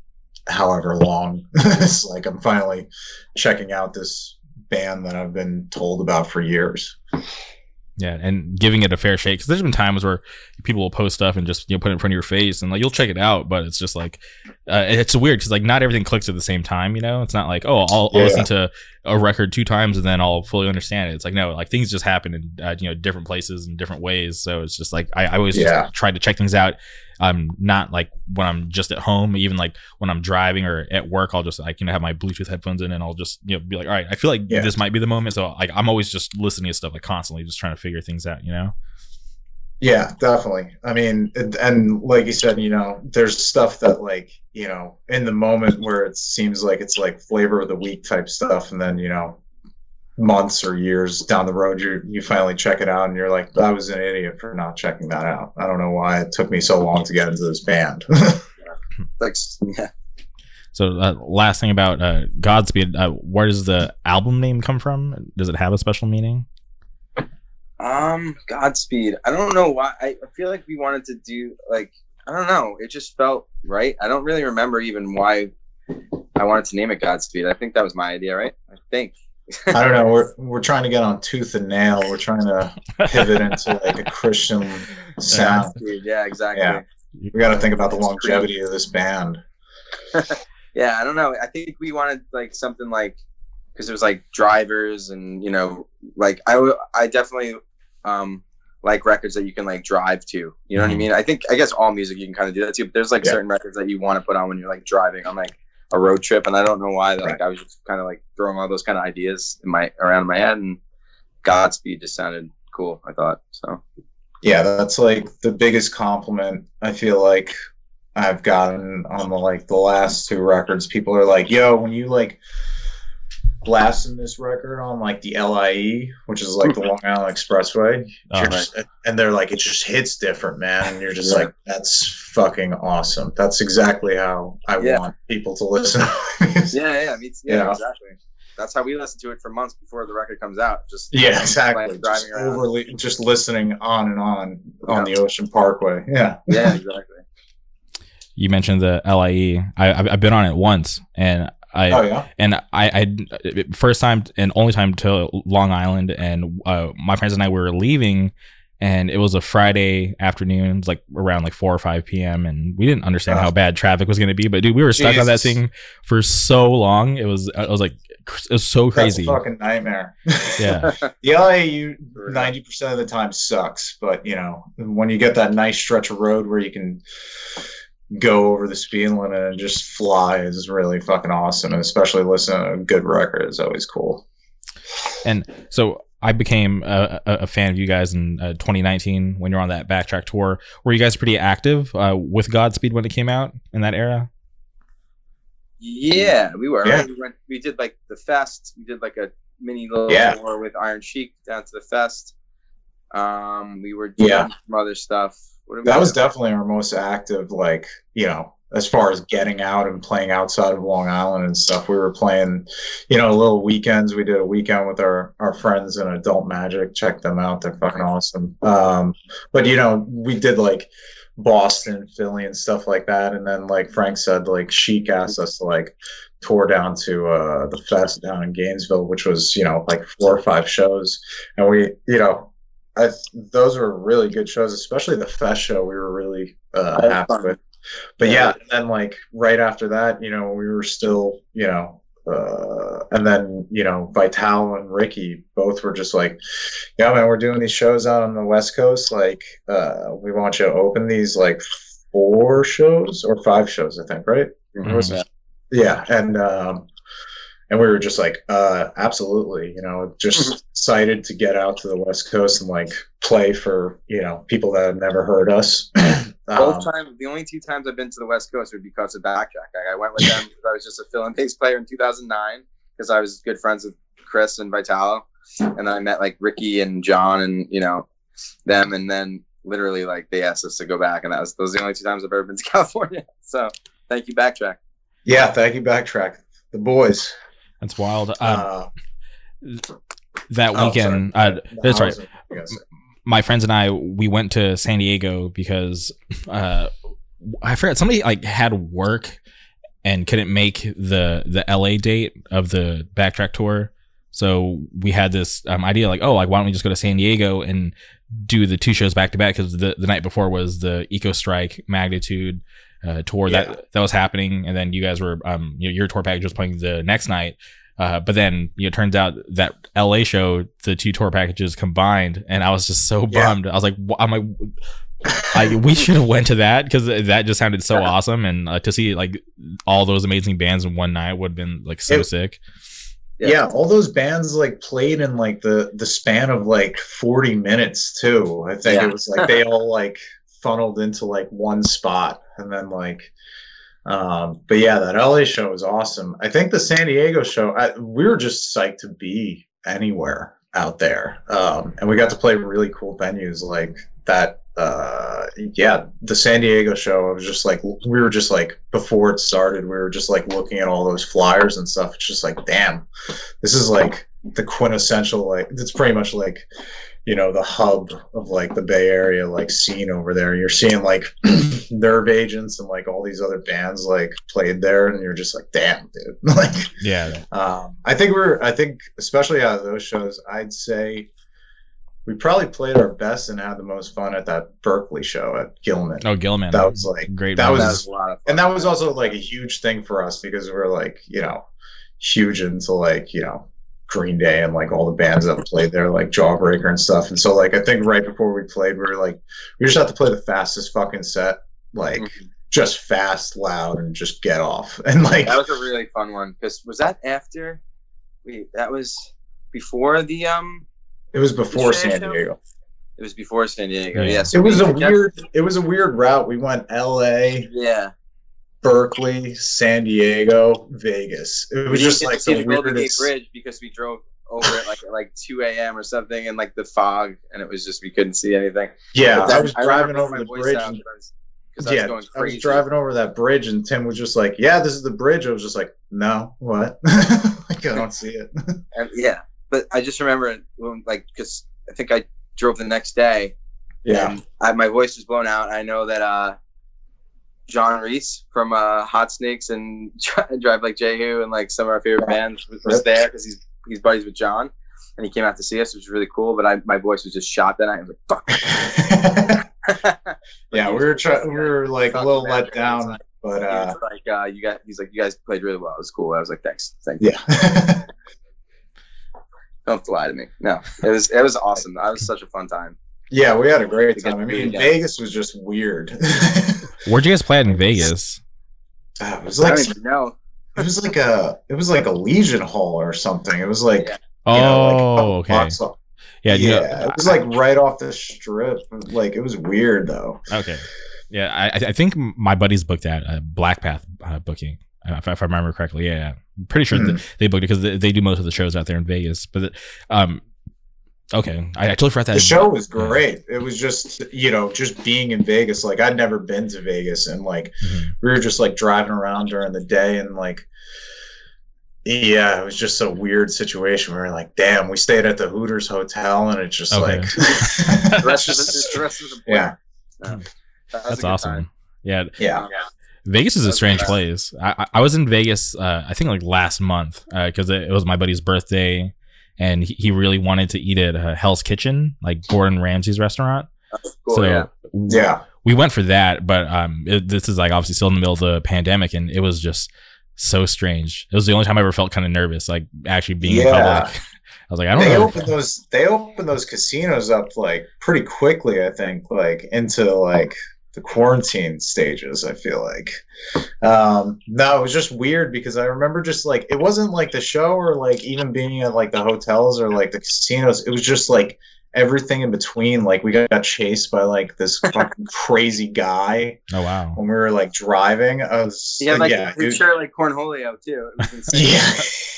however long. it's like I'm finally checking out this band that I've been told about for years. Yeah, and giving it a fair shake because there's been times where people will post stuff and just you know put it in front of your face and like you'll check it out, but it's just like uh, it's weird because like not everything clicks at the same time. You know, it's not like oh I'll, I'll Yeah. listen to a record two times and then I'll fully understand it. It's like no, like things just happen in uh, you know different places and different ways. So it's just like I, I always Yeah. just try to check things out. I'm not like when I'm just at home, even like when I'm driving or at work, I'll just like you know have my Bluetooth headphones in and I'll just you know be like, all right, I feel like Yeah. this might be the moment. So like I'm always just listening to stuff like constantly, just trying to figure things out. You know. Yeah, definitely. I mean, and, and like you said, you know, there's stuff that like, you know, in the moment where it seems like it's like flavor of the week type stuff, and then you know, months or years down the road, you you finally check it out, and you're like, I was an idiot for not checking that out. I don't know why it took me so long to get into this band. Like yeah. So, uh, last thing about uh, Godspeed, uh, where does the album name come from? Does it have a special meaning? Um, Godspeed. I don't know why. I, I feel like we wanted to do like I don't know. It just felt right. I don't really remember even why I wanted to name it Godspeed. I think that was my idea, right? I think. I don't know. We're we're trying to get on tooth and nail. We're trying to pivot into like a Christian sound. Godspeed. Yeah, exactly. Yeah. We got to think about the longevity of this band. yeah i don't know i think we wanted like something like because it was like drivers and you know like I I definitely um like records that you can like drive to you know what i Mhm. mean i think i guess all music you can kind of do that too but there's like Yeah. certain records that you want to put on when you're like driving on like a road trip and i don't know why like Right. i was just kind of like throwing all those kind of ideas in my around my head and godspeed just sounded cool i thought so yeah that's like the biggest compliment i feel like i've gotten on the like the last two records people are like yo when you like blasting this record on like the lie which is like the long island expressway Oh, you're right. just, and they're like it just hits different man and you're just Yeah. like that's fucking awesome that's exactly how i Yeah. want people to listen yeah yeah, me too. yeah Yeah. exactly that's how we listen to it for months before the record comes out just yeah exactly just driving around overly just listening on and on on the ocean parkway yeah yeah exactly You mentioned the LIE. I, I've, I've been on it once, and I oh yeah and I, I first time and only time to Long Island, and uh, my friends and I were leaving, and it was a Friday afternoon, it was like around like four or five p.m., and we didn't understand how bad traffic was going to be. But dude, we were stuck on that thing for so long. It was, I was like, it was so crazy. That's a fucking nightmare. Yeah. the LIE ninety percent of the time sucks, but you know when you get that nice stretch of road where you can go over the speed limit and just fly is really fucking awesome. And especially listen to a good record is always cool. And so I became a, a, a fan of you guys in uh, 2019 when you're on that backtrack tour. Were you guys pretty active uh, with Godspeed when it came out in that era? Yeah, we were. Yeah. We went. We did like the fest. We did like a mini little Yeah. tour with Iron Chic down to the fest. Um, we were doing Yeah. some other stuff. That was definitely our most active, like, you know, as far as getting out and playing outside of Long Island and stuff. We were playing, you know, little weekends. We did a weekend with our, our friends in Adult Magic. Check them out. They're fucking awesome. Um, but, you know, we did like Boston, Philly, and stuff like that. And then, like Frank said, like Chic asked us to like tour down to uh, the fest down in Gainesville, which was, you know, like four or five shows. And we, you know, I those were really good shows, especially the fest show. We were really uh, happy fun. with. But Yeah. yeah, and then like right after that, you know, we were still, you know, uh, and then you know, Vital and Ricky both were just like, yeah, man, we're doing these shows out on the West Coast. Like, uh, we want you to open these like four shows or five shows, I think, right? What was that? Yeah, and um, and we were just like, uh, absolutely, you know, just excited to get out to the West Coast and like play for you know people that have never heard us. Both Um, times, the only two times I've been to the West Coast would be because of Backtrack. I went with them because I was just a fill and bass player in 2009 because I was good friends with Chris and Vitalo, and then I met like Ricky and John and you know them, and then literally like they asked us to go back, and that was those are the only two times I've ever been to California. So thank you, Backtrack. yeah, thank you, backtrack the boys. That's wild. Um, Uh, that oh, weekend, uh, that's right. was- I guess. my friends and I we went to San Diego because uh, I forgot somebody like had work and couldn't make the the LA date of the backtrack tour. So we had this um, idea like, oh, like why don't we just go to San Diego and do the two shows back to back because the the night before was the Ecostrike Magnitude uh, tour Yeah. that that was happening, and then you guys were um your, your tour package was playing the next night. Uh, but then you know, it turns out that LA show, the two tour packages combined, and I was just so Yeah. bummed. I was like, wh- I'm like, I, we should have went to that because that just sounded so awesome, and uh, to see like all those amazing bands in one night would have been like so It- sick. yeah. all those bands like played in like the the span of like 40 minutes too i think Yeah. it was like they all like funneled into like one spot and then like um but yeah that la show was awesome. I think the san diego show I, we were just psyched to be anywhere out there. Um and we got to play really cool venues like that uh yeah the san diego show. I was just like we were just like before it started we were just like looking at all those flyers and stuff. It's just like damn this is like the quintessential like it's pretty much like you know the hub of like the bay area like scene over there you're seeing like nerve agents and like all these other bands like played there and you're just like damn dude like Yeah, um, I think we're. I think especially out of those shows, I'd say we probably played our best and had the most fun at that Berkeley show at Gilman. oh Gilman, that was like, great. that was- That was a lot of fun. and that was also like a huge thing for us because we are like, you know, huge into like, you know, Green Day and like all the bands that played there, like Jawbreaker and stuff. And so like I think right before we played, we were like, we just have to play the fastest fucking set, like Mhm. just fast, loud, and just get off. And like, That was a really fun one because was that after? Wait, that was before the um. it was before San San Show? Diego. It was before San Diego. Yeah. Yeah. so It was we- a weird. It was a weird route. We went L.A., Yeah. Berkeley, San Diego, Vegas. It was just like the the Golden Gate. Bridge because we drove over it like at like 2 a.m. or something in like the fog, and it was just we couldn't see anything. Yeah, then I was driving remember over the bridge. out And, 'cause I was, I yeah, I was driving over that bridge, and Tim was just like, "Yeah, this is the bridge." I was just like, "No, what? like, I don't see it." And, yeah, but I just remember when, like because I think I drove the next day. yeah, and I, my voice was blown out. I know that uh, John Reis from uh, Hot Snakes and Drive Like Jehu and like some of our favorite bands was, there because he's he's buddies with John, and he came out to see us, which was really cool. But I my voice was just shot that night. I was like, "Fuck." yeah. We were trying. We were like a little let down, but uh, like, uh, "You got," he's like, "You guys played really well. It was cool." I was like, "Thanks, thank you." yeah. Don't lie to me. No, it was it was awesome. That was such a fun time. Yeah, we had a great time. I to do it mean. Vegas was just weird. Where'd you guys play at in Vegas? it was I like don't know. it was like a it was like a Legion Hall or something. It was like Yeah. Oh, you know, like, okay. blocks. Yeah, you Yeah, know- it was like right off the strip. Like it was weird though. Okay. Yeah, I, I- I think my buddies booked that uh, Black Path uh, booking, uh, if, if I remember correctly. Yeah, yeah. I'm pretty sure that they booked it because they, they do most of the shows out there in Vegas. But um, okay, I, I totally forgot that. The show was great. It was just you know just being in Vegas. Like I'd never been to Vegas, and like Mhm. we were just like driving around during the day, and like yeah, it was just a weird situation. We were like, damn, we stayed at the Hooters hotel, and it's just Okay. like The rest of the, the rest of the yeah, That That's awesome. time. Yeah, yeah. Vegas is a strange place. I, I- I was in Vegas, uh, I think like last month, because it, it was my buddy's birthday, and he, he really wanted to eat at uh, Hell's Kitchen, like Gordon Ramsay's restaurant. Cool, so yeah. Yeah, we went for that, but um, it, this is like obviously still in the middle of the pandemic, and it was just so strange. It was the only time I ever felt kind of nervous, like actually being in public. I was like, I don't they know. opened those. They opened those casinos up like pretty quickly. I think like into like the quarantine stages. I feel like. Um, no, it was just weird because I remember just like it wasn't like the show or like even being at like the hotels or like the casinos. It was just like everything in between. Like we got chased by like this fucking crazy guy Oh wow. when we were like driving. I was He had like yeah, his it- shirt like Cornholio too. It was insane.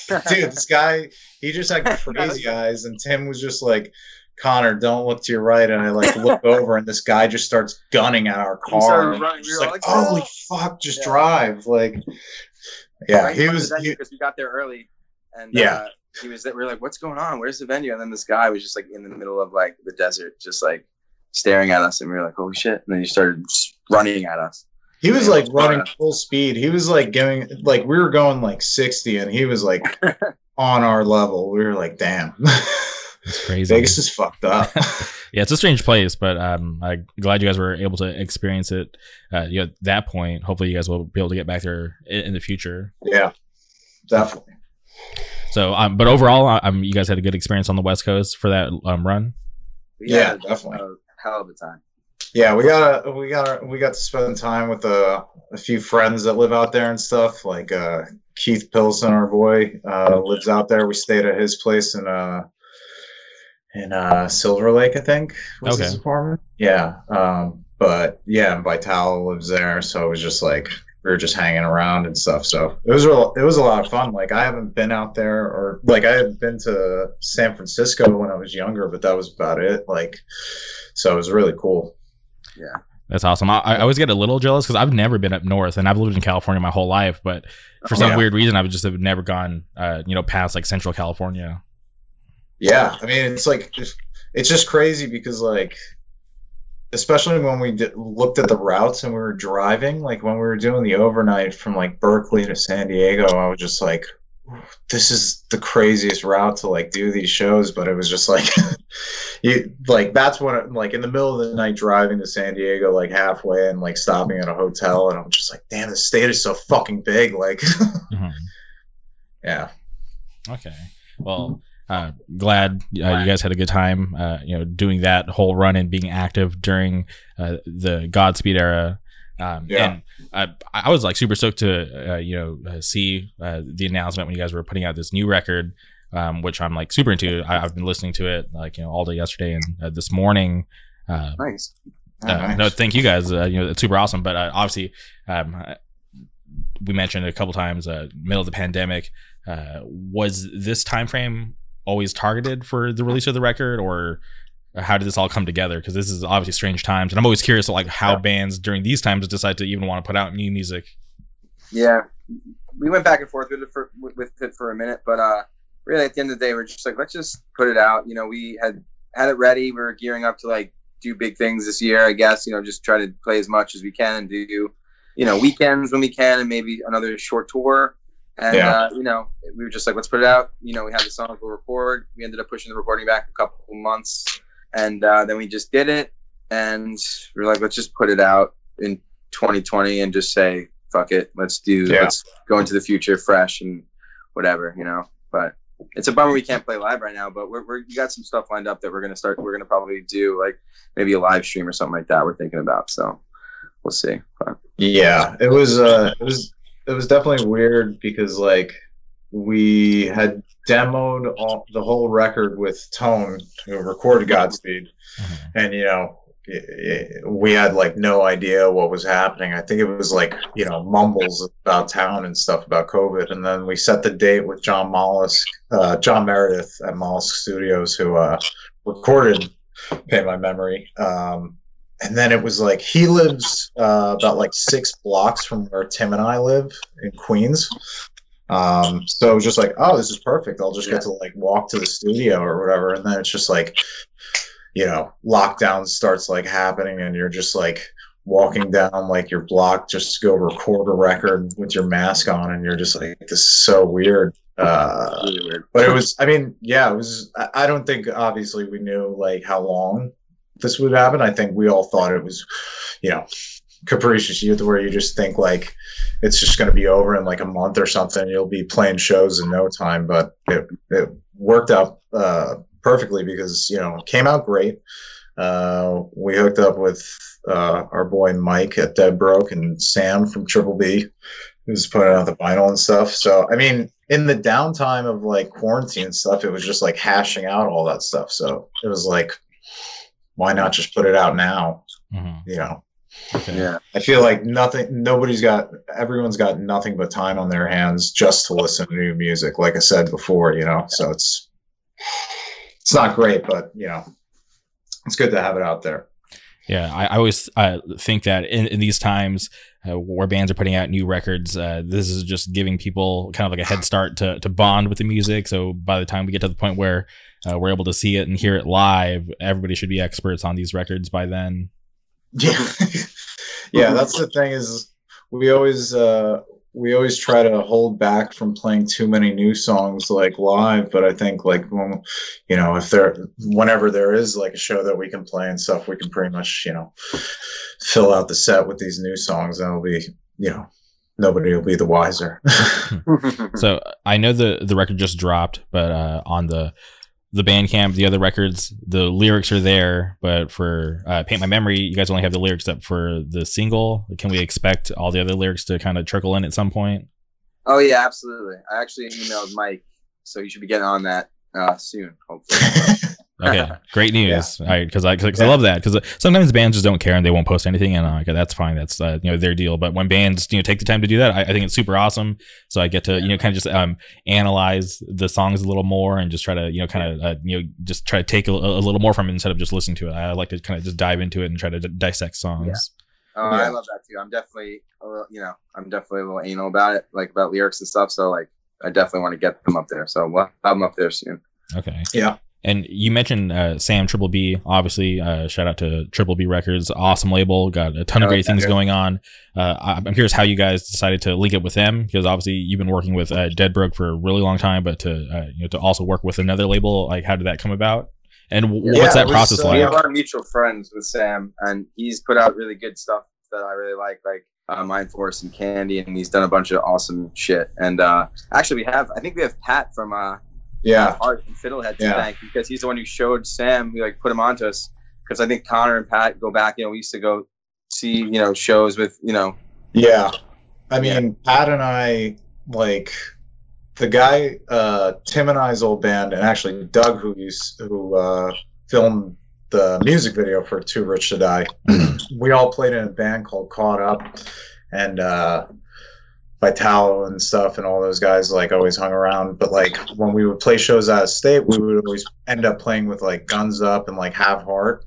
yeah, dude, this guy, he just had crazy eyes, and Tim was just like, Connor, don't look to your right. And I like look over, and this guy just starts gunning at our car. running. We Just were like, all like, holy "No!" fuck, just Yeah. drive. Like, yeah, he was. Because we got there early, and Yeah. uh, he was. that We were like, "What's going on? Where's the venue?" And then this guy was just like in the middle of like the desert, just like staring at us, and we were like, "Holy shit!" And then he started running at us. he was like running full speed. He was like giving, like, we were going like 60, and he was like on our level. We were like, damn, It's crazy. Vegas is fucked up. yeah, it's a strange place, but um, I'm glad you guys were able to experience it. Uh, you know, at that point, hopefully, you guys will be able to get back there in, in the future. yeah, definitely. So, um, but overall, um, you guys had a good experience on the West Coast for that um run. We Yeah, had definitely. A hell of a time. Yeah, we got a, we got a, we got to spend time with a, a few friends that live out there and stuff. Like uh, Keith Pilson, our boy, uh, lives out there. We stayed at his place in uh in uh, Silver Lake, I think. Was his apartment? Yeah. Um, but yeah, and Vital lives there, so it was just like we were just hanging around and stuff. So it was real, it was a lot of fun. Like I haven't been out there, or like I had been to San Francisco when I was younger, but that was about it. Like, so it was really cool. Yeah. That's awesome. I, I always get a little jealous because I've never been up north, and I've lived in California my whole life. But for some Yeah. weird reason, I've just have never gone, uh, you know, past like Central California. Yeah, I mean, it's like it's, it's just crazy because like, especially when we did, looked at the routes and we were driving, like when we were doing the overnight from like Berkeley to San Diego, I was just like, this is the craziest route to like do these shows. But it was just like, you like that's when like in the middle of the night driving to San Diego, like halfway and like stopping at a hotel, and I'm just like, damn, the state is so fucking big. Like, Mhm. yeah, Okay. Well, uh, glad uh, you guys had a good time. Uh, you know, doing that whole run and being active during uh, the Godspeed era. Um, Yeah. And I, I was like super stoked to uh, you know uh, see uh, the announcement when you guys were putting out this new record, um, which I'm like super into. I, I've been listening to it like you know all day yesterday and uh, this morning. Uh, Nice. Oh, nice. No, thank you guys. Uh, you know, it's super awesome. But uh, obviously, um, we mentioned a couple times, uh, middle of the pandemic. Uh, was this time frame always targeted for the release of the record, or how did this all come together? Because this is obviously strange times, and I'm always curious, like how Yeah. bands during these times decide to even want to put out new music. Yeah, we went back and forth with it for with it for a minute, but uh, really at the end of the day, we're just like, let's just put it out. You know, we had had it ready. We were gearing up to like do big things this year. I guess you know, just try to play as much as we can and do, you know, weekends when we can, and maybe another short tour. And Yeah. uh, you know, we were just like, let's put it out. You know, we had the songs we'll record. We ended up pushing the recording back a couple months, and uh, then we just did it. And we are like, let's just put it out in 2020 and just say, fuck it, let's do, Yeah. let's go into the future fresh and whatever, you know. But it's a bummer we can't play live right now. But we're, we're we got some stuff lined up that we're gonna start. We're gonna probably do like maybe a live stream or something like that. We're thinking about. So we'll see. But Yeah, it was uh it was it was definitely weird because like we had demoed all, the whole record with Tone, who recorded Godspeed, Mhm. and you know we had like no idea what was happening. I think it was like you know mumbles about town and stuff about COVID, and then we set the date with John Mollusk, uh, John Meredith at Mollusk Studios, who uh, recorded "Paint My Memory." Um, and then it was like he lives uh, about like six blocks from where Tim and I live in Queens. Um, so it was just like, oh, this is perfect. I'll just Yeah. get to like walk to the studio or whatever. And then it's just like, you know, lockdown starts like happening, and you're just like walking down like your block just to go record a record with your mask on, and you're just like, this is so weird. Uh, really weird. but it was, I mean, yeah, it was. I, I don't think obviously we knew like how long this would happen. I think we all thought it was, you know, capricious youth where you just think like it's just going to be over in like a month or something. You'll be playing shows in no time, but it, it worked out uh, perfectly because, you know, it came out great. Uh, we hooked up with uh, our boy Mike at Dead Broke and Sam from Triple B, who's putting out the vinyl and stuff. So, I mean, in the downtime of like quarantine stuff, it was just like hashing out all that stuff. So it was like, why not just put it out now? Mhm. You know, Okay. Yeah. I feel like nothing, nobody's got, everyone's got nothing but time on their hands just to listen to new music. Like I said before, you know, so it's, it's not great, but you know, it's good to have it out there. Yeah, I, I always uh, think that in, in these times uh, where bands are putting out new records, uh, this is just giving people kind of like a head start to, to bond with the music. So by the time we get to the point where uh, we're able to see it and hear it live, everybody should be experts on these records by then. Yeah, yeah. That's the thing is we always uh, we always try to hold back from playing too many new songs like live. But I think like when you know if there whenever there is like a show that we can play and stuff, we can pretty much you know fill out the set with these new songs, and it'll be you know nobody will be the wiser. So I know the the record just dropped, but uh, on the the Bandcamp, the other records, the lyrics are there. But for uh, Paint My Memory, you guys only have the lyrics up for the single. Can we expect all the other lyrics to kind of trickle in at some point? oh yeah, absolutely. I actually emailed Mike, so you should be getting on that uh, soon, hopefully. Okay, great news. All right, because I because I love that because sometimes bands just don't care and they won't post anything, and uh, okay, that's fine. That's uh, you know their deal. But when bands you know take the time to do that, I, I think it's super awesome. So I get to you know kind of just um analyze the songs a little more and just try to you know kind of uh, you know just try to take a, a little more from it instead of just listening to it. I like to kind of just dive into it and try to d- dissect songs. Oh, I love that too. I'm definitely, a little, you know, I'm definitely a little anal about it, like about lyrics and stuff. So like, I definitely want to get them up there. So we'll have them up there soon. Okay. Yeah. And you mentioned uh, Sam Triple B. Obviously, uh, shout out to Triple B Records, awesome label. Got a ton of Oh, great things going on. Uh, I- I'm curious how you guys decided to link up with them because obviously you've been working with uh, Dead Broke for a really long time, but to uh, you know to also work with another label, like how did that come about? And w- Yeah, what's that it was, process uh, We like? have our mutual friends with Sam, and he's put out really good stuff that I really like, like uh, Mind Force and Candy, and he's done a bunch of awesome shit. And uh, actually, we have, I think we have Pat from uh, yeah, Art and Fiddlehead to Yeah. thank because he's the one who showed Sam, who like put him onto us. Because I think Connor and Pat go back. You know, we used to go see you know shows with you know Yeah. I mean, Pat and I, like, the guy, uh, Tim and I's old band, and actually Doug, who used, who uh, filmed the music video for Too Rich to Die, we all played in a band called Caught Up, and uh, Vitalo and stuff, and all those guys, like, always hung around. But, like, when we would play shows out of state, we would always end up playing with, like, Guns Up and, like, Have Heart.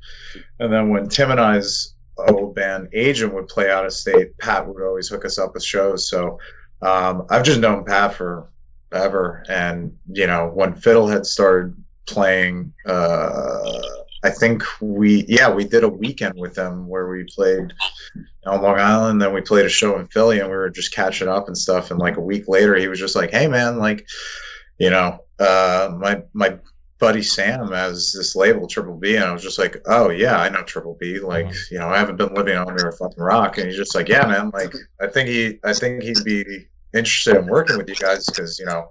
And then when Tim and I's old band Agent would play out of state, Pat would always hook us up with shows. So um, I've just known Pat for ever. And, you know, when Fiddlehead started playing, uh, I think we, yeah, we did a weekend with them where we played on Long Island. Then we played a show in Philly and we were just catching up and stuff. And like a week later, he was just like, hey, man, like, you know, uh, my, my, buddy Sam has this label Triple B, and I was just like, "Oh yeah, I know Triple B. Like, Mhm. you know, I haven't been living under a fucking rock." And he's just like, "Yeah, man. Like, I think he, I think he'd be interested in working with you guys because you know,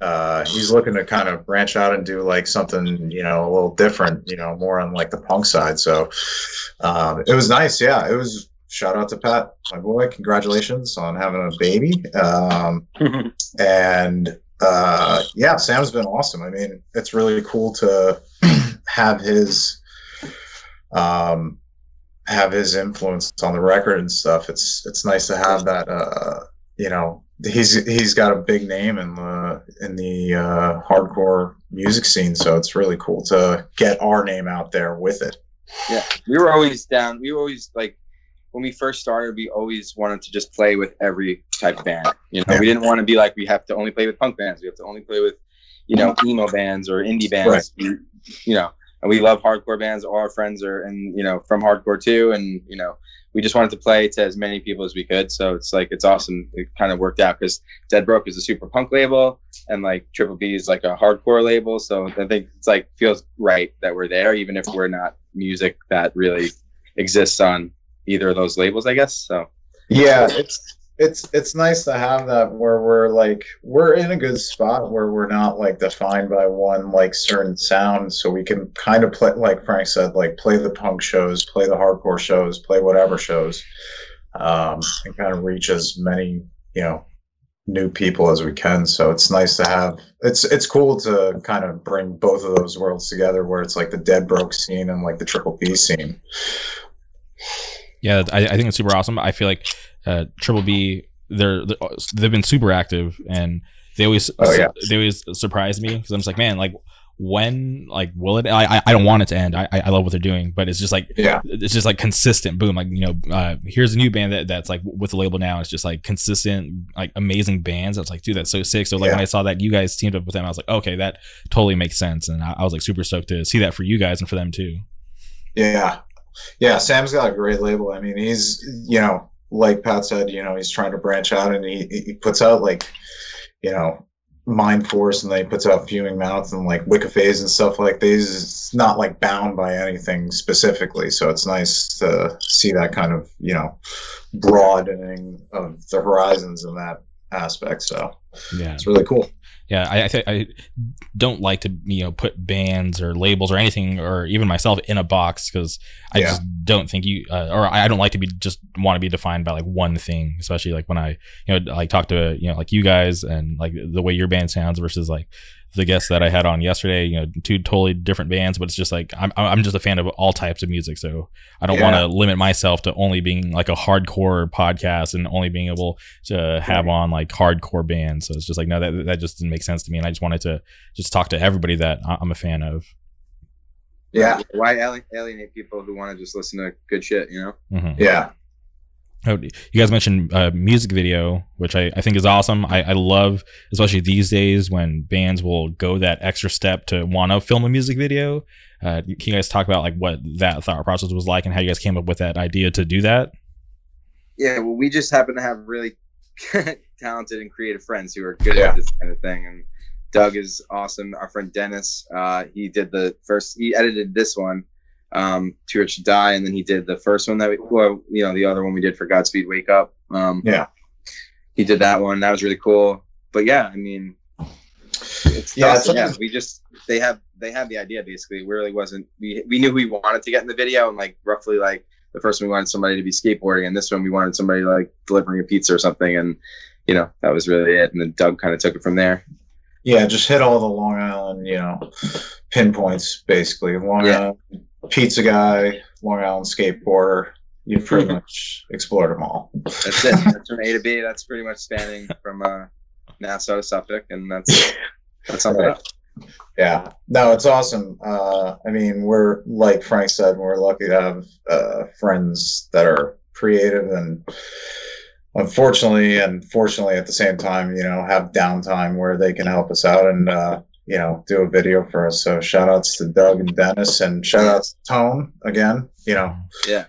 uh, he's looking to kind of branch out and do like something, you know, a little different, you know, more on like the punk side." So, um, it was nice. Yeah, it was. Shout out to Pat, my boy. Congratulations on having a baby. Um, and uh, yeah, Sam's been awesome. I mean, it's really cool to have his um, have his influence on the record and stuff. It's it's nice to have that. Uh, you know, he's he's got a big name in the in the uh, hardcore music scene, so it's really cool to get our name out there with it. Yeah, we were always down. We were always like when we first started, we always wanted to just play with every type of band. You know, Yeah. we didn't want to be like we have to only play with punk bands. We have to only play with, you know, emo bands or indie bands. We, you know, and we love hardcore bands. All our friends are and you know from hardcore too, and you know we just wanted to play to as many people as we could. So it's like it's awesome. It kind of worked out because Dead Broke is a super punk label, and like Triple B is like a hardcore label. So I think it's like feels right that we're there, even if we're not music that really exists on either of those labels, I guess. So Yeah, it's it's it's nice to have that where we're like we're in a good spot where we're not like defined by one like certain sound, so we can kind of play like Frank said, like play the punk shows, play the hardcore shows, play whatever shows, um, and kind of reach as many you know new people as we can. So it's nice to have. It's it's cool to kind of bring both of those worlds together, where it's like the Dead Broke scene and like the Triple B scene. Yeah, I, I think it's super awesome. I feel like uh, Triple B, they're, they're they've been super active, and they always Oh, yeah. they always surprise me because I'm just like, man, like when like will it? I I- don't want it to end. I I love what they're doing, but it's just like Yeah, it's just like consistent. Boom, like you know, uh, here's a new band that, that's like with the label now. It's just like consistent, like amazing bands. I was like, dude, that's so sick. So like when I saw that you guys teamed up with them, I was like, okay, that totally makes sense, and I, I was like super stoked to see that for you guys and for them too. Yeah. Yeah, Sam's got a great label. I mean, he's, you know, like Pat said, you know, he's trying to branch out and he, he puts out like, you know, Mind Force and then he puts out Fuming Mouth and like Wicca Phase and stuff like these. It's not like bound by anything specifically. So it's nice to see that kind of, you know, broadening of the horizons in that aspect. So Yeah, it's really cool. yeah. I I, th- I don't like to you know put bands or labels or anything or even myself in a box because I Yeah. just don't think you uh, or I don't like to be just want to be defined by like one thing, especially like when I you know like talk to you know like you guys and like the way your band sounds versus like the guests that I had on yesterday. You know, two totally different bands, but it's just like I'm I'm just a fan of all types of music, so I don't Yeah. want to limit myself to only being like a hardcore podcast and only being able to have on like hardcore bands. So it's just like no, that that just didn't make sense to me, and I just wanted to just talk to everybody that I- I'm a fan of. Yeah. why alienate people who want to just listen to good shit? You know. Mhm. Yeah. Oh, you guys mentioned uh, music video, which I, I think is awesome. I, I love, especially these days when bands will go that extra step to want to film a music video. Uh, can you guys talk about like what that thought process was like and how you guys came up with that idea to do that? Yeah, well, we just happen to have really talented and creative friends who are good Yeah. at this kind of thing. And Doug is awesome. Our friend Dennis, uh, he did the first, he edited this one, um, Too Rich to Die, and then he did the first one that we, well, you know, the other one we did for Godspeed Wake Up. Um, Yeah. he did that one. That was really cool. But yeah, I mean, it's Yeah, yeah, yeah. We just they have they had the idea basically. We really wasn't we we knew we wanted to get in the video and like roughly like the first one we wanted somebody to be skateboarding and this one we wanted somebody like delivering a pizza or something and you know that was really it and then Doug kind of took it from there. Yeah, just hit all the Long Island, you know, pinpoints basically. Long Yeah. Island pizza guy, Long Island skateboarder. You pretty much explored them all. That's it. That's from A to B. That's pretty much spanning from uh, Nassau to Suffolk and that's that's something Right. Yeah, no, it's awesome. Uh, I mean, we're like Frank said, we're lucky to have uh, friends that are creative and unfortunately and fortunately at the same time, you know, have downtime where they can help us out and uh, you know do a video for us. So shout outs to Doug and Dennis and shout outs to Tone again. You know, Yeah.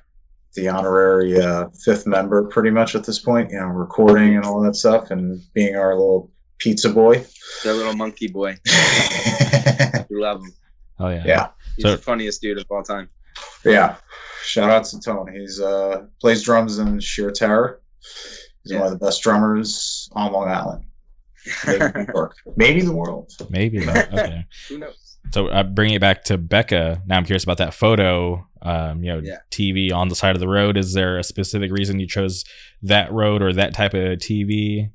the honorary uh, fifth member pretty much at this point. You know, recording and all that stuff and being our little pizza boy. The little monkey boy. We love him. Oh yeah, yeah. He's So- the funniest dude of all time. Yeah. Shout out to Tone. He's uh plays drums in Sheer Terror. He's Yeah. one of the best drummers on Long Island. Maybe New York. Maybe the world. maybe. though. Okay. Who knows? So uh, bringing it back to Becca, now I'm curious about that photo. Um, you know, Yeah. TV on the side of the road. Is there a specific reason you chose that road or that type of TV?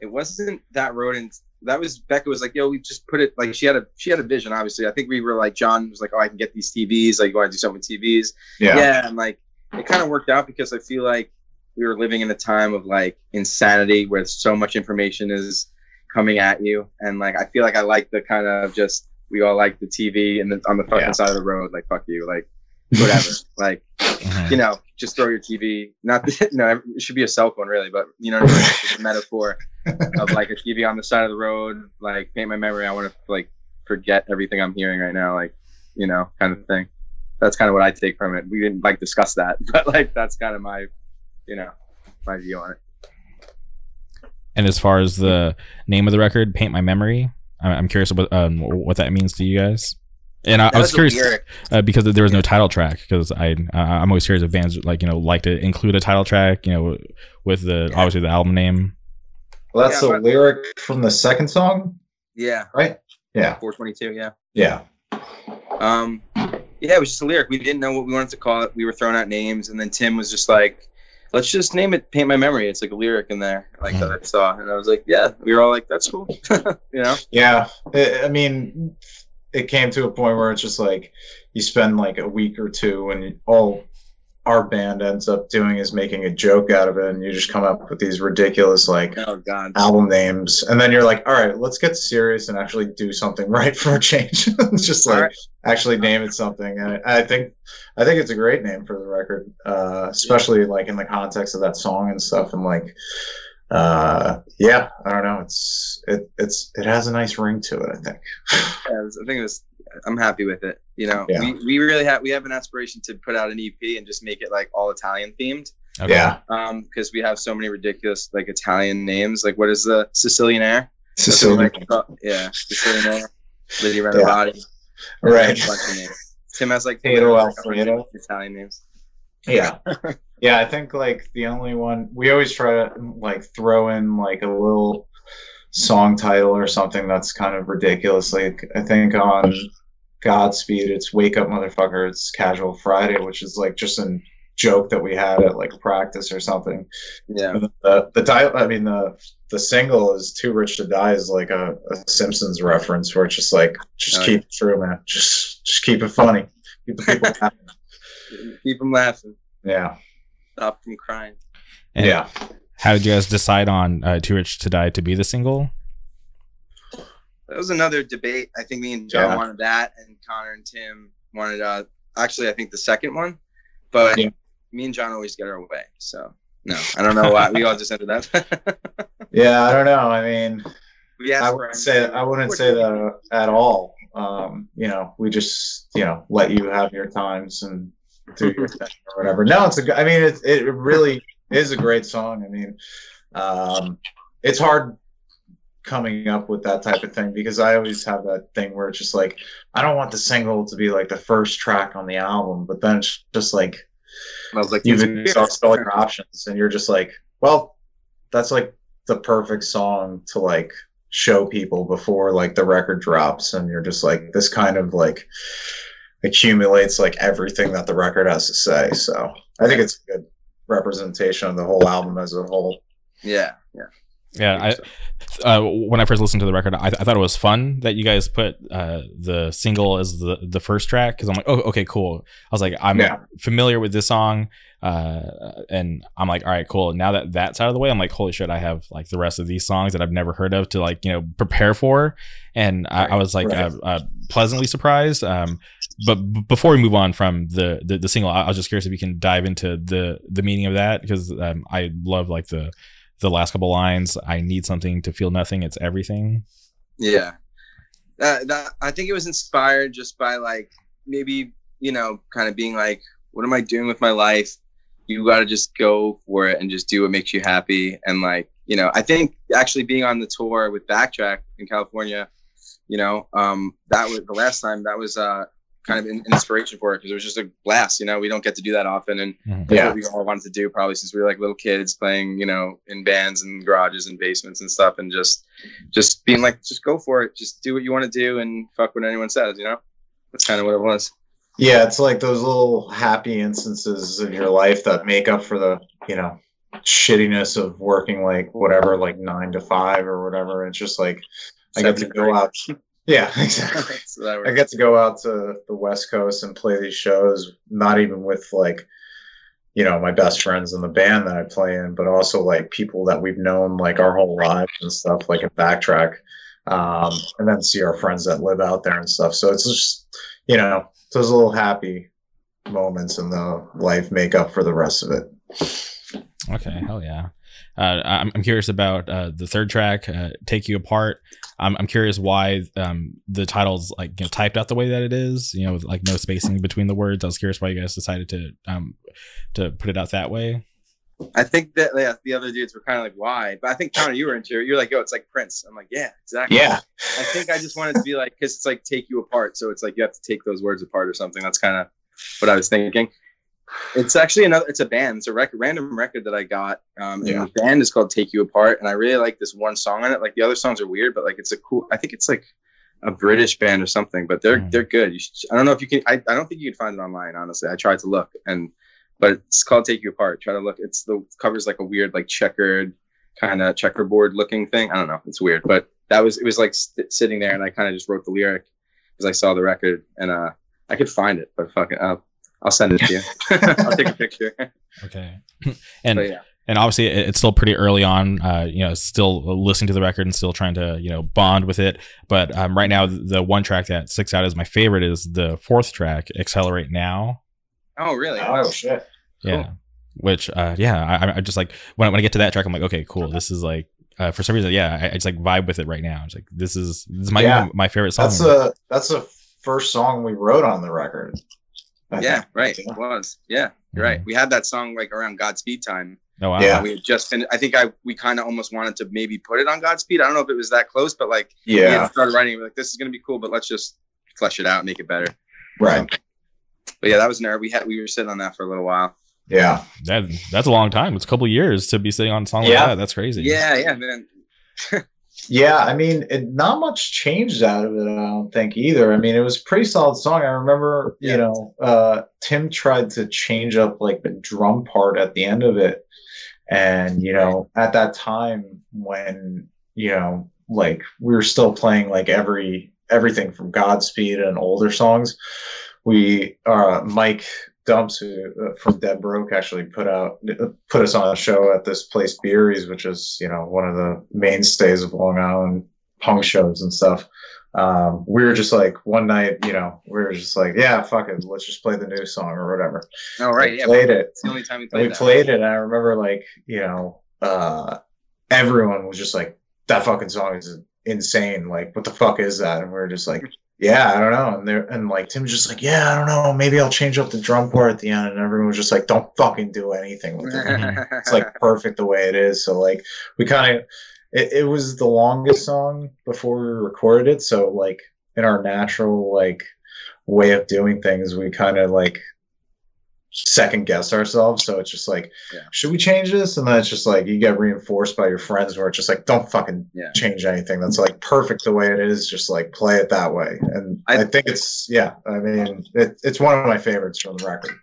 it wasn't that road and that was Becca was like, yo, we just put it like she had a she had a vision. Obviously, I think we were like John was like, oh, I can get these TVs. Like, you want to do something with TVs? Yeah. yeah and like it kind of worked out because i feel like we were living in a time of like insanity where so much information is coming at you and like i feel like i like the kind of just we all like the tv and on the fucking Yeah. side of the road like fuck you like whatever like Mhm. you know just throw your tv not that you know it should be a cell phone really but you know I mean? It's a metaphor of like a tv on the side of the road like paint my memory i want to like forget everything i'm hearing right now like you know kind of thing that's kind of what i take from it we didn't like discuss that but like that's kind of my you know my view on it And as far as the name of the record, "Paint My Memory," I- I'm curious what um, what that means to you guys. And I, I That was curious uh, because there was no title track because I uh, I'm always curious if bands like you know like to include a title track you know with the Yeah. obviously the album name. Well, that's Yeah, a lyric from the second song, yeah right? Yeah. 422 yeah Yeah. um yeah it was just a lyric we didn't know what we wanted to call it we were throwing out names and then tim was just like let's just name it paint my memory. It's like a lyric in there like that hmm. i saw. And i was like yeah we were all like that's cool. You know? Yeah. I, I mean, it came to a point where it's just like you spend like a week or two, and all our band ends up doing is making a joke out of it, and you just come up with these ridiculous like oh god album names, and then you're like, all right, let's get serious and actually do something right for a change. it's just like right. actually name it something, and I think I think it's a great name for the record, uh, especially like in the context of that song and stuff, and like. Uh, yeah, I don't know. It's it it's it has a nice ring to it. I think. Yeah, I think it was. I'm happy with it. You know, Yeah. we, we really have we have an aspiration to put out an EP and just make it like all Italian themed. Okay. Yeah, Um, because we have so many ridiculous like Italian names. Like what is the Sicilian Air? That's Sicilian. we like to yeah, Sicilian Air. Lydia Renovati. Right. A bunch of names. Tim has like Potato like, Alfredo. Italian names. Yeah. Yeah, I think like the only one we always try to like throw in like a little song title or something that's kind of ridiculous. Like I think on Godspeed it's Wake Up Motherfucker, it's Casual Friday, which is like just a joke that we had at like practice or something. Yeah. And The the title I mean the the single is Too Rich to Die is like a, a Simpsons reference where it's just like just Oh, keep it true, man. Just just keep it funny. Keep the people happy. Keep them laughing. Yeah. Stop from crying. And yeah. How did you guys decide on uh, "Too Rich to Die" to be the single? That was another debate. I think me and John Yeah. wanted that, and Connor and Tim wanted uh actually I think the second one, but Yeah. me and John always get our way. So no, I don't know why we all just ended up. Yeah, I don't know. I mean, we I wouldn't say I wouldn't say that at all. Um, you know, we just you know let you have your times and do your thing or whatever. No, it's a. I mean, it it really is a great song. I mean, um, it's hard coming up with that type of thing because I always have that thing where it's just like I don't want the single to be like the first track on the album, but then it's just like I was like, you've exhausted all your options and you're just like well that's like the perfect song to like show people before like the record drops and you're just like this kind of like accumulates like everything that the record has to say. So i think it's a good representation of the whole album as a whole. Yeah, yeah. Yeah, I uh, when I first listened to the record, I, I thought it was fun that you guys put uh, the single as the the first track because I'm like, oh, okay, cool. I was like, I'm Yeah. familiar with this song, uh, and I'm like, all right, cool. Now that that's out of the way, I'm like, holy shit, I have like the rest of these songs that I've never heard of to like you know prepare for, and I, I was like Right. uh, uh, pleasantly surprised. Um, but b- before we move on from the, the the single, I, I was just curious if you can dive into the the meaning of that because um, I love like the the last couple lines. I need something to feel nothing. It's everything. Yeah. That, I think it was inspired just by like maybe, you know, kind of being like, what am I doing with my life? You got to just go for it and just do what makes you happy. And like, you know, I think actually being on the tour with Backtrack in California, you know, um, that was the last time that was uh, kind of an inspiration for it because it was just a blast. You know, we don't get to do that often. And Mhm. Yeah. what we all wanted to do probably since we were like little kids playing, you know, in bands and garages and basements and stuff and just just being like, just go for it. Just do what you want to do and fuck what anyone says, you know? That's kind of what it was. yeah it's like those little happy instances in your life that make up for the you know shittiness of working like whatever, like nine to five or whatever. It's just like I get to go out. Yeah, exactly. So I get to go out to the West Coast and play these shows, not even with like, you know, my best friends in the band that I play in, but also like people that we've known like our whole lives and stuff, like a backtrack. Um, and then see our friends that live out there and stuff. So it's just, you know, those little happy moments in the life make up for the rest of it. Okay, hell yeah. Uh, I'm, I'm curious about uh, the third track, uh, "Take You Apart." I'm, I'm curious why um, the title's like you know typed out the way that it is, you know, with like no spacing between the words. I was curious why you guys decided to um, to put it out that way. I think that yeah, the other dudes were kind of like, why? But I think Connor, you were into it. You're like, yo, it's like Prince. I'm like, yeah, exactly. Yeah. I think I just wanted to be like, because it's like take you apart. So it's like you have to take those words apart or something. That's kind of what I was thinking. It's actually another. It's a band. It's a record, random record that I got. Um, Yeah. and the band is called Take You Apart, and I really like this one song on it. Like the other songs are weird, but like it's a cool. I think it's like a British band or something, but they're Mm. they're good. You should, I don't know if you can. I, I don't think you can find it online. Honestly, I tried to look, and but it's called Take You Apart. Try to look. It's the covers like a weird like checkered kind of checkerboard looking thing. I don't know. It's weird, but that was it was like st- sitting there, and I kind of just wrote the lyric because I saw the record, and uh, I could find it, but fuck it, I'll, I'll send it to you. I'll take a picture. Okay, and but yeah, and obviously it's still pretty early on uh you know still listening to the record and still trying to you know bond with it but um right now the one track that sticks out as my favorite is the fourth track accelerate now oh really? Oh Wow. shit. yeah which uh yeah i i just like when, I- when i get to that track i'm like okay cool this is like uh, for some reason yeah I, I just like vibe with it right now it's like this is this is my Yeah. my favorite song That's the that's the first song we wrote on the record. I Yeah, think. right. Yeah. It was. Yeah, you're right. Mm-hmm. We had that song like around Godspeed time. oh wow Yeah. We had just finished. I think I we kind of almost wanted to maybe put it on Godspeed. I don't know if it was that close, but like we Yeah. had started writing. We're like, this is gonna be cool, but let's just flesh it out, make it better. Right. But yeah, that was nerve. We had we were sitting on that for a little while. Yeah. that that's a long time it's a couple years to be sitting on a song Yeah. like that that's crazy Yeah, yeah, man. Yeah, I mean, it, not much changed out of it. I don't think either. I mean, it was a pretty solid song. I remember, Yeah. you know, uh, Tim tried to change up like the drum part at the end of it, and you know, at that time when you know, like we were still playing like every everything from Godspeed and older songs. We, uh, Mike Dumps, who uh, from Dead Broke, actually put out put us on a show at this place Beeries, which is you know one of the mainstays of Long Island punk shows and stuff. Um, we were just like one night, you know, we were just like, yeah, fuck it, let's just play the new song or whatever. Oh right, We yeah. played it. It's the only time we played we that. played it, and I remember like you know, uh, everyone was just like, that fucking song is insane. Like, what the fuck is that? And we were just like, yeah, I don't know. And there, and like Tim was just like, yeah, I don't know. Maybe I'll change up the drum part at the end. And everyone was just like, don't fucking do anything with it. it's like perfect the way it is. So like we kind of it, it was the longest song before we recorded it. So like in our natural like way of doing things, we kind of like second guess ourselves. So it's just like, Yeah. should we change this? And then it's just like you get reinforced by your friends where it's just like, don't fucking Yeah. change anything. That's like perfect the way it is. Just like play it that way. And I, I- think it's yeah. I mean, it, it's one of my favorites from the record.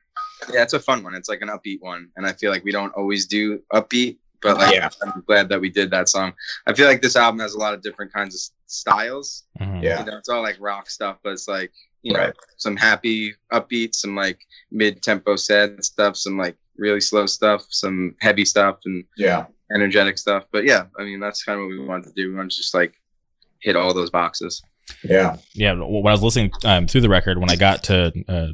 yeah, it's a fun one. It's like an upbeat one, and I feel like we don't always do upbeat, but like Yeah. I'm glad that we did that song. I feel like this album has a lot of different kinds of s- styles. Mhm. Yeah. You know, it's all like rock stuff, but it's like you know Right. some happy upbeat, some like mid tempo sad stuff, some like really slow stuff, some heavy stuff, and Yeah. energetic stuff. But yeah, I mean that's kind of what we wanted to do. We wanted to just like hit all those boxes. Yeah. yeah when i was listening um, through the record when i got to uh,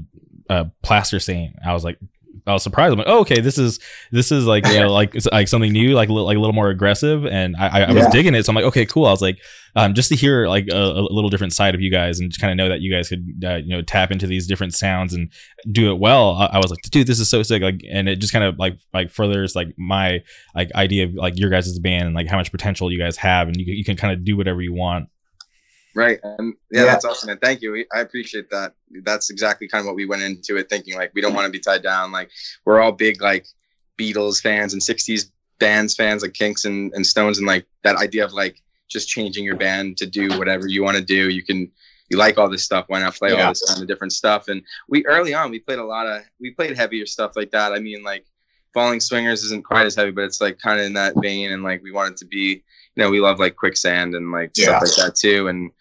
uh, plaster saint i was like i was surprised. I'm like oh, okay this is this is like you know like it's like something new like a little, like a little more aggressive. And i i, I was Yeah. digging it. So i'm like okay cool. I was like um, just to hear like a, a little different side of you guys and just kind of know that you guys could uh, you know tap into these different sounds and do it well. I, I was like dude this is so sick. Like and it just kind of like like furthers like my like idea of like your guys as a band and like how much potential you guys have. And you, you can kind of do whatever you want Right. And yeah, Yeah. that's awesome. And thank you. I appreciate that. That's exactly kind of what we went into it thinking like we don't want to be tied down. Like we're all big like Beatles fans and 60s bands fans like Kinks and, and Stones and like that idea of like just changing your band to do whatever you want to do. You can you like all this stuff, why not play all this kind of different stuff? And we early on we played a lot of we played heavier stuff like that. I mean like Falling Swingers isn't quite as heavy, but it's like kind of in that vein, and like we want it to be, you know, we love like quicksand and like Yeah. stuff like that too. And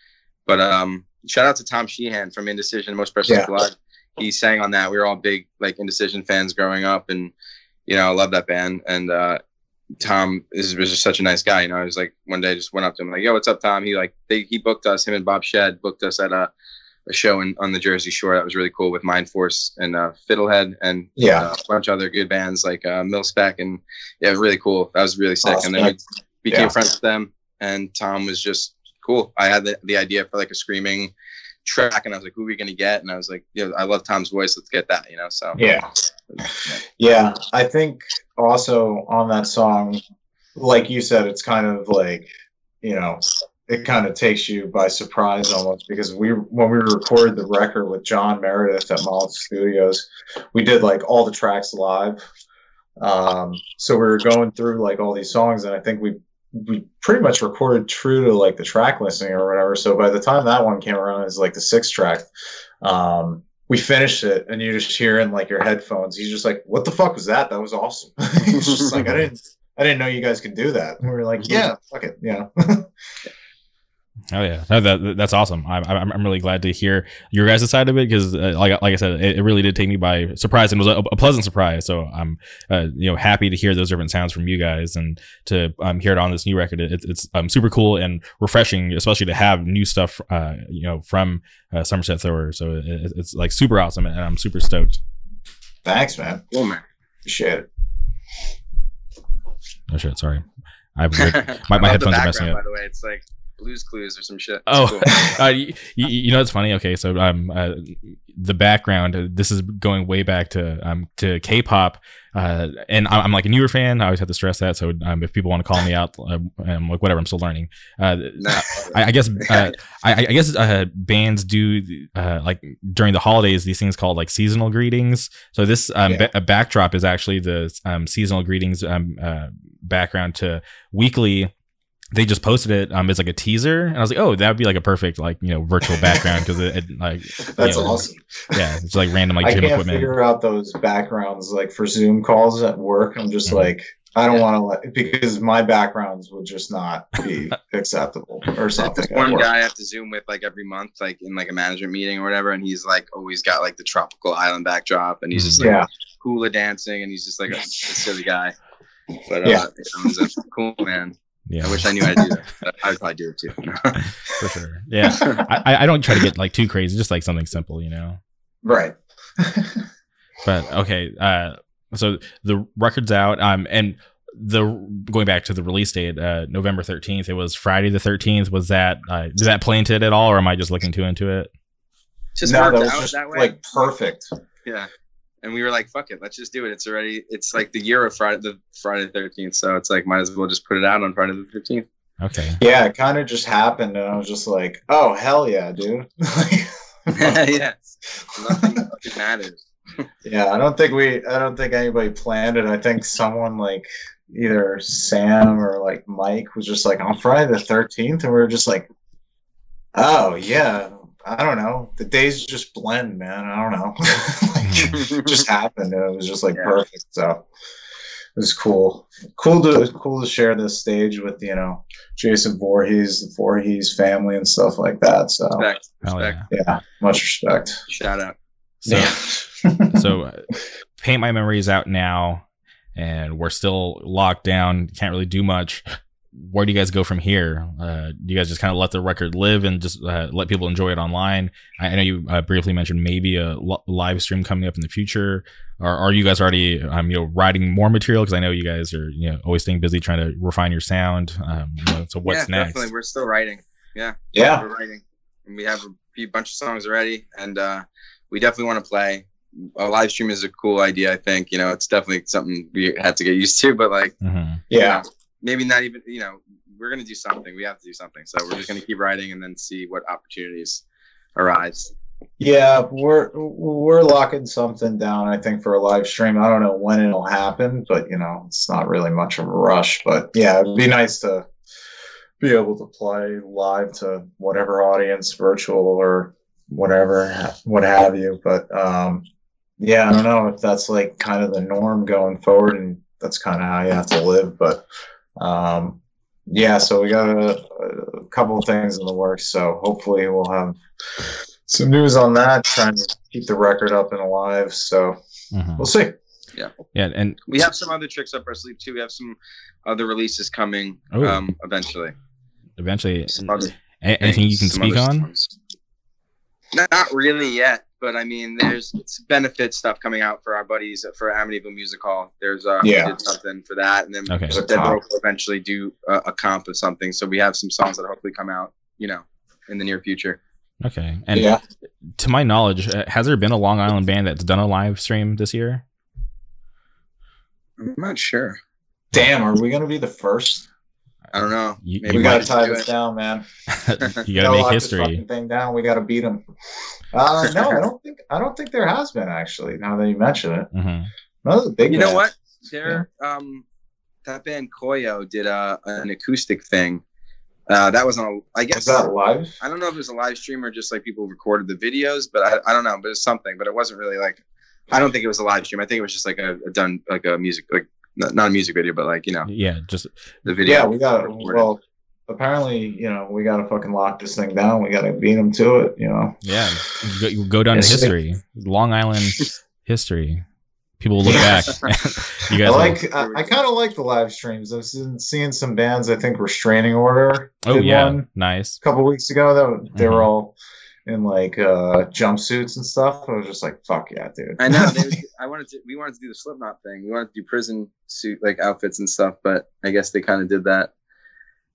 but um, shout out to Tom Sheehan from Indecision, Most Precious Yeah. Blood. He sang on that. We were all big like Indecision fans growing up, and you know, I love that band. And uh, Tom is was just such a nice guy. You know, I was like one day I just went up to him like, "Yo, what's up, Tom?" He like they he booked us. Him and Bob Shed booked us at a, a show in, on the Jersey Shore. That was really cool with Mind Force and uh, Fiddlehead and Yeah. uh, a bunch of other good bands like uh, Millspec and yeah, really cool. That was really sick. Awesome. And then we became Yeah. friends with them. And Tom was just cool. I had the, the idea for like a screaming track, and I was like, "Who are we gonna get?" And I was like, "Yeah, I love Tom's voice. Let's get that." You know, so Yeah. Yeah, I think also on that song, like you said, it's kind of like, you know, it kind of takes you by surprise almost because we when we recorded the record with John Meredith at Malt Studios, we did like all the tracks live. Um, so we were going through like all these songs, and I think we we pretty much recorded true to like the track listing or whatever. So by the time that one came around, it's like the sixth track. Um, we finished it, and you just hear in like your headphones. He's just like, "What the fuck was that? That was awesome." He's just like, "I didn't, I didn't know you guys could do that." And we were like, "Yeah, fuck it, know." Oh yeah, no, that, that's awesome. I'm, I'm I'm really glad to hear your guys' side of it because, uh, like like I said, it, it really did take me by surprise and was a, a pleasant surprise. So I'm uh, you know happy to hear those different sounds from you guys and to um, hear it on this new record. It, it's um, super cool and refreshing, especially to have new stuff uh, you know from uh, Somerset Thrower. So it, it's like super awesome and I'm super stoked. Thanks, man. cool, man. Appreciate it. Oh shit, sorry. I've I my love headphones are messing up. By the way, it's like Blues Clues or some shit. It's Oh, cool. uh, you, you know it's funny. Okay, so um, uh, the background. Uh, this is going way back to um to K-pop, uh, and I'm, I'm like a newer fan. I always have to stress that. So um, if people want to call me out, uh, I'm like whatever. I'm still learning. Uh, Nah, I, I guess uh, I, I guess uh, bands do uh, like during the holidays these things called like seasonal greetings. So this um, Yeah. ba- a backdrop is actually the um, seasonal greetings um, uh, background to Weeekly. They just posted it um, as like a teaser, and I was like, "Oh, that would be like a perfect like you know virtual background because it, it like That's you know, awesome. yeah, it's like random like I gym can't equipment." figure out those backgrounds like for Zoom calls at work. I'm just Mhm. like, I don't Yeah. want to let because my backgrounds would just not be acceptable or something. This one guy I have to zoom with like every month, like in like a management meeting or whatever, and he's like always got like the tropical island backdrop, and he's just like Yeah, hula dancing, and he's just like a, a silly guy. But uh, Yeah. you know, he's a cool man. Yeah, I wish I knew how to do that. I'd probably do it too. for sure. Yeah, I, I- I don't try to get like too crazy, just like something simple, you know. right. But okay, uh, so the record's out, um, and the going back to the release date, uh, November thirteenth. It was Friday the thirteenth. Was that uh, did that play into it at all, or am I just looking too into it? just no, that was out just that way. like perfect. Yeah. And we were like, fuck it, let's just do it. It's already it's like the year of Friday the Friday the thirteenth. So it's like might as well just put it out on Friday the thirteenth. Okay, Yeah, it kind of just happened, and I was just like, "Oh hell yeah, dude!" yeah. Nothing fucking matters. yeah, I don't think we, I don't think anybody planned it. I think someone like either Sam or like Mike was just like on Friday the thirteenth, and we were just like, "Oh yeah." I don't know. The days just blend, man. I don't know. like, it just happened, and it was just like Yeah. perfect. So it was cool. Cool to cool to share this stage with you know Jason Voorhees, the Voorhees family, and stuff like that. So Respect. Respect. yeah. yeah, much respect. Shout out. So yeah. so uh, paint my memories out now, and we're still locked down. Can't really do much. Where do you guys go from here? Uh, do you guys just kind of let the record live and just uh, let people enjoy it online? I, I know you uh, briefly mentioned maybe a li- live stream coming up in the future. Or are you guys already, um, you know, writing more material? Because I know you guys are, you know, always staying busy trying to refine your sound. Um, you know, so what's yeah, next? definitely. We're still writing. Yeah. yeah. We're writing. And we have a few bunch of songs already and uh we definitely want to play. A live stream is a cool idea, I think. You know, it's definitely something we had to get used to, but like Mhm. you Yeah. know, maybe not even you know we're gonna do something we have to do something so we're just gonna keep writing and then see what opportunities arise Yeah, we're we're locking something down. I think for a live stream. I don't know when it'll happen, but you know, it's not really much of a rush. But yeah, it'd be nice to be able to play live to whatever audience, virtual or whatever, what have you. But um, yeah, I don't know if that's like kind of the norm going forward, and that's kind of how you have to live. But um, yeah, so we got a, a couple of things in the works. So hopefully we'll have some news on that. Trying to keep the record up and alive. So Mhm. we'll see. Yeah, yeah, and We have some other tricks up our sleeve too. We have some other releases coming Oh. um, eventually. eventually, Some other a- anything you can speak on? songs. Not, not really yet, but I mean, there's it's benefit stuff coming out for our buddies for Amityville Music Hall. There's uh, we did something for that, and then Okay. There's a Dead comp. Broke will eventually do a, a comp of something. So we have some songs that hopefully come out, you know, in the near future. Okay, and yeah, to my knowledge, uh, has there been a Long Island band that's done a live stream this year? I'm not sure. damn, are we gonna be the first? I don't know. You- Maybe you we gotta tie do this it. down, man. you gotta Gotta make history. thing down. We gotta beat them. Uh, no, I don't think I don't think there has been actually. Now that you mention it, hmm no, the big. You know what? There, um, that band Koyo did uh, an acoustic thing. Uh, that was on. A, I Is guess that live? I don't know if it was a live stream or just like people recorded the videos, but I, I don't know. But it's something. But it wasn't really like. I don't think it was a live stream. I think it was just like a, a done like a music like not, not a music video, but like you know Yeah, just the video. Yeah, we got recorded. well. Apparently, you know, we gotta fucking lock this thing down. We gotta beat them to it. You know. yeah, you go, you go down to Yes. history, Long Island history. People will look back. you I guys will- like. I, I kind of like the live streams. I've seen, seeing some bands. I think Restraining Order. oh yeah, one nice. a couple weeks ago. That they Mhm. were all in like uh jumpsuits and stuff. I was just like, "Fuck yeah, dude!" I know. They I wanted to. We wanted to do the Slipknot thing. We wanted to do prison suit like outfits and stuff, but I guess they kind of did that.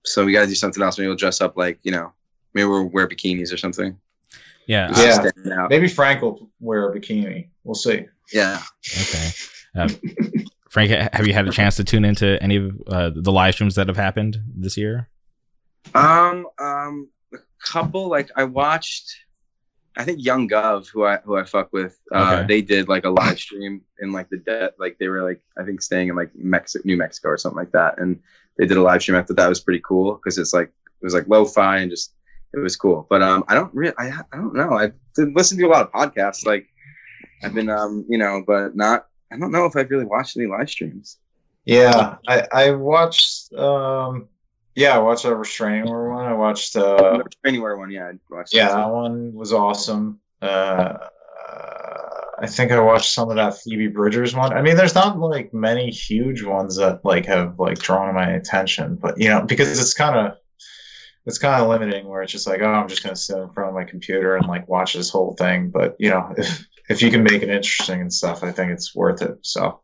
So we got to do something else. Maybe we'll dress up like you know. Maybe we'll wear bikinis or something. Yeah, Yeah. out. Maybe Frank will wear a bikini. We'll see. Yeah. Okay. Uh, Frank, have you had a chance to tune into any of uh, the live streams that have happened this year? Um. Um. Couple. Like I watched. I think Young Guv, who I who I fuck with, uh, Okay. they did like a live stream in like the de- like they were like I think staying in like Mexico, New Mexico or something like that, and they did a live stream. I thought that was pretty cool because it's like it was like lo-fi and just it was cool. But um, I don't really, I I don't know. I've listening to a lot of podcasts. Like I've been um, you know, but not. I don't know if I've really watched any live streams. Yeah, I I watched. um Yeah, I watched that Restraining Order one. I watched. uh Anywhere one, yeah, I watched. Yeah, that one was awesome. Uh, I think I watched some of that Phoebe Bridgers one. I mean, there's not like many huge ones that like have like drawn my attention, but you know, because it's kind of it's kind of limiting where it's just like, oh, I'm just gonna sit in front of my computer and like watch this whole thing. But you know, if if you can make it interesting and stuff, I think it's worth it. So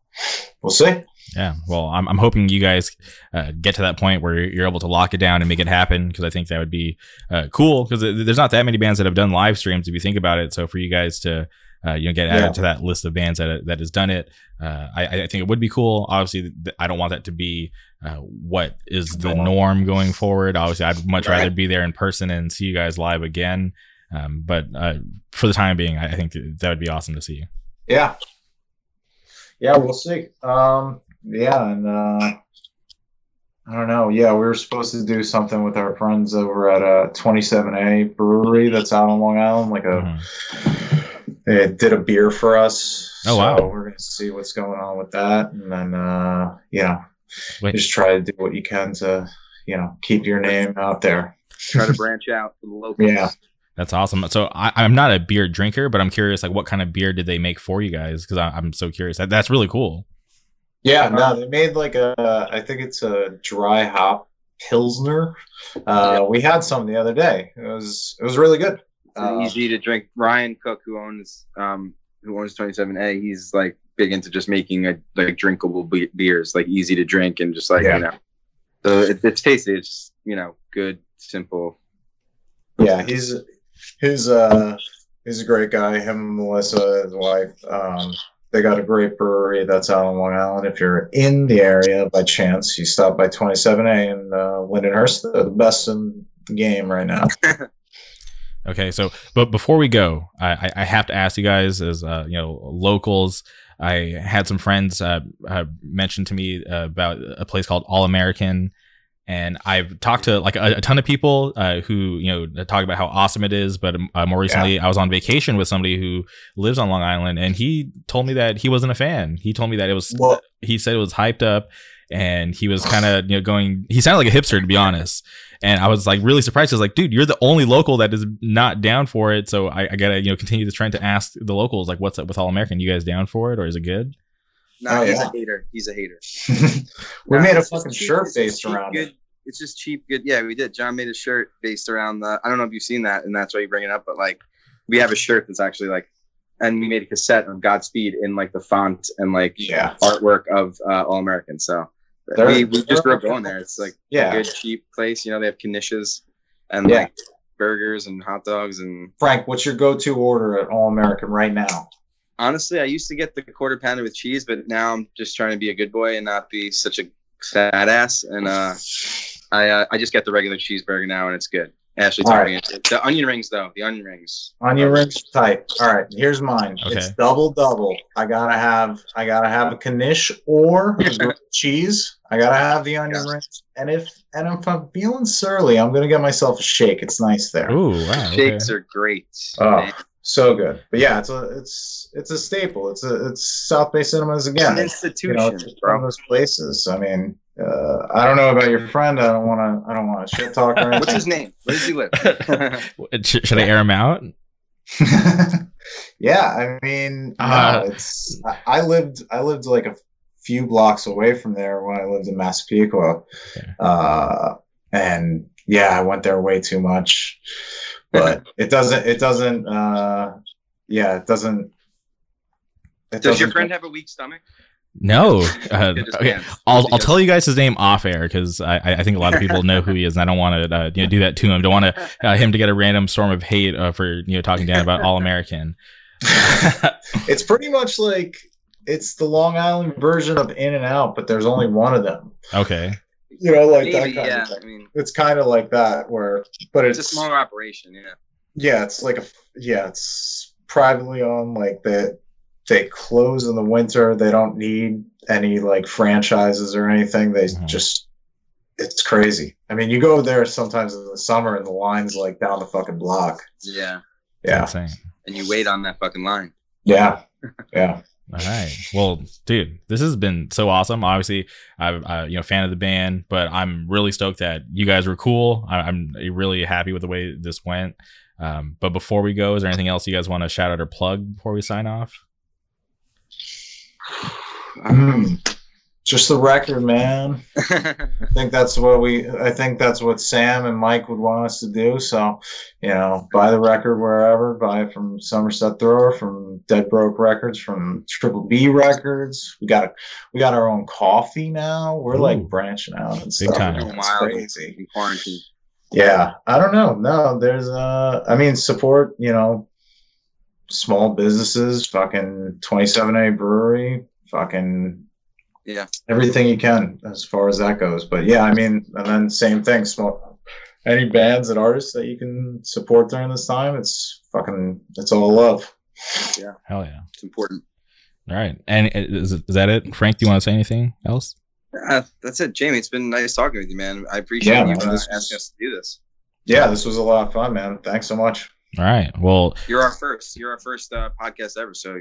we'll see. Yeah, well, I'm, I'm hoping you guys uh, get to that point where you're, able to lock it down and make it happen because I think that would be uh, cool because there's not that many bands that have done live streams if you think about it. So for you guys to uh, you know get added Yeah. to that list of bands that that has done it, uh, I, I think it would be cool. Obviously, I don't want that to be uh, what is the Norm. going forward. Obviously, I'd much Right. rather be there in person and see you guys live again. Um, but uh, for the time being, I I think that would be awesome to see. You. Yeah. Yeah, we'll see. Um, yeah, and uh, I don't know. Yeah, we were supposed to do something with our friends over at uh, 27A Brewery that's out on Long Island. Like a, Mhm. they did a beer for us. Oh, wow. We're gonna see what's going on with that, and then uh, you know, Wait. just try to do what you can to you know keep your name out there. Try to branch out to the locals. Yeah. That's awesome. So I, I'm not a beer drinker, but I'm curious, like, what kind of beer did they make for you guys? Because I'm so curious. That, that's really cool. Yeah, no, they made like a, I think it's a dry hop pilsner. Uh, we had some the other day. It was it was really good. It's Uh, easy to drink. Ryan Cook, who owns um, who owns 27A, he's like big into just making a, like drinkable be- beers, like easy to drink and just like Yeah. you know. So it, it's tasty. It's just you know good, simple. yeah, he's he's uh he's a great guy. Him and Melissa, his wife. Um, they got a great brewery that's out on Long Island. If you're in the area by chance, you stop by 27A and uh, Lindenhurst. They're the best in the game right now. Okay, so but before we go, I, I- I have to ask you guys, as uh, you know, locals. I had some friends uh, uh, mention to me uh, about a place called All American, and I've talked to like a, a ton of people uh, who you know talk about how awesome it is. But uh, more recently, I was on vacation with somebody who lives on Long Island, and he told me that he wasn't a fan. He told me that it was. Well- he said it was hyped up, and he was kind of you know going. He sounded like a hipster to be honest. And I was like really surprised. I was like, dude, you're the only local that is not down for it. So I, I gotta you know continue to trend to ask the locals like, what's up with All American? You guys down for it or is it good? No, Oh, he's yeah. a hater. He's a hater. we No, made a fucking shirt it's just based around good, it. It's just cheap, good. Yeah, we did. John made a shirt based around the. I don't know if you've seen that, and that's why you bring it up. But like, we have a shirt that's actually like, and we made a cassette of Godspeed in like the font and like Yeah. artwork of uh, All American. So They're- we, we just grew up going there. It's like Yeah. a good cheap place. You know, they have knishes and Yeah. like burgers and hot dogs and Frank, what's your go-to order at All American right now? honestly, I used to get the quarter pounder with cheese, but now I'm just trying to be a good boy and not be such a fat ass. And uh, I uh, I just get the regular cheeseburger now, and it's good. Ashley All right. the onion rings though. The onion rings. Onion rings type. All right, here's mine. Okay. It's double double. I gotta have I gotta have a knish or cheese. I gotta have the onion Yeah. rings. And if and if I'm feeling surly, I'm gonna get myself a shake. It's nice there. Ooh, wow. okay. Shakes are great. Oh. man. So good. But yeah, it's a it's it's a staple. It's a it's South Bay Cinemas It's again. an It's, institution, you know, it's one of bro. those places. I mean, uh, I don't know about your friend. I don't want to. I don't want to shit talk or anything. What's his name? Where does he live? Should, should I air him out? yeah, I mean, no, Uh, it's I, I lived I lived like a few blocks away from there when I lived in Massapequa, Okay. uh, and yeah, I went there way too much, but it doesn't it doesn't uh, yeah it doesn't. It Does your doesn't- friend have a weak stomach? No. Uh, okay. I'll, I'll tell you guys his name off air because I, I think a lot of people know who he is, and I don't want to uh, you know do that to him. Don't want to uh, him to get a random storm of hate uh, for you know talking down about All American. It's pretty much like it's the Long Island version of In-N-Out, but there's only one of them. okay. You know, like Maybe, that kind yeah. of I thing. mean, It's kind of like that, where but it's it's, a smaller operation. Yeah. yeah, it's like a yeah, it's privately owned. Like they they close in the winter. They don't need any like franchises or anything. They Mhm. just it's crazy. I mean, you go there sometimes in the summer and the lines like down the fucking block. Yeah. Yeah, And you wait on that fucking line. yeah, yeah. All right. Well, dude, this has been so awesome. Obviously, I'm uh, you know fan of the band, but I'm really stoked that you guys were cool. I, I'm really happy with the way this went. Um, but before we go, is there anything else you guys want to shout out or plug before we sign off? Mm. Just the record, man. I think that's what we. I think that's what Sam and Mike would want us to do. So, you know, buy the record wherever. Buy it from Somerset Thrower, from Dead Broke Records, from Triple B Records. We got we got our own coffee now. We're Ooh. like branching out and stuff. Big time. It's Wild. crazy. in quarantine. Yeah, I don't know. No, there's uh, I mean, support. You know, small businesses. Fucking Twenty Seven A Brewery. Fucking Yeah. everything you can as far as that goes. But yeah, I mean, and then same thing. Small, any bands and artists that you can support during this time, it's fucking, it's all love. Yeah. Hell yeah! It's important. All right. And is, is that it, Frank? Do you want to say anything else? Uh, that's it, Jamie. It's been nice talking with you, man. I appreciate Yeah, you man, uh, was- asking us to do this. Yeah, this was a lot of fun, man. Thanks so much. All right. Well, You're our first. You're our first uh, podcast ever. So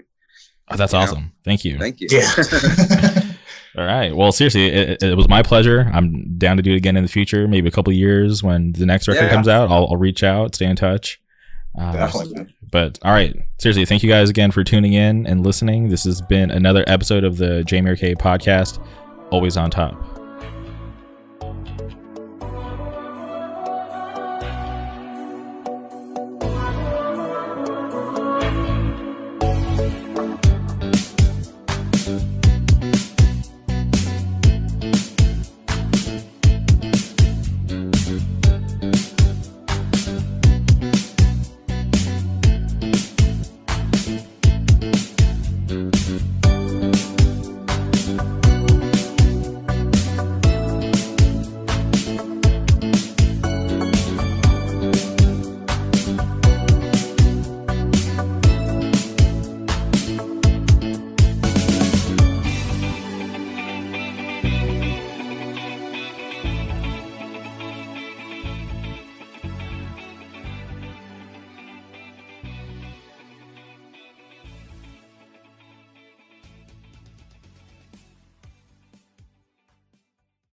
oh, that's You know? awesome. Thank you. thank you. Yeah. All right. Well, seriously, it, it was my pleasure. I'm down to do it again in the future, maybe a couple of years when the next record Yeah. comes out. I'll, I'll reach out, stay in touch. Uh, Definitely. But all right, seriously, thank you guys again for tuning in and listening. This has been another episode of the Jamie K podcast. Always on top.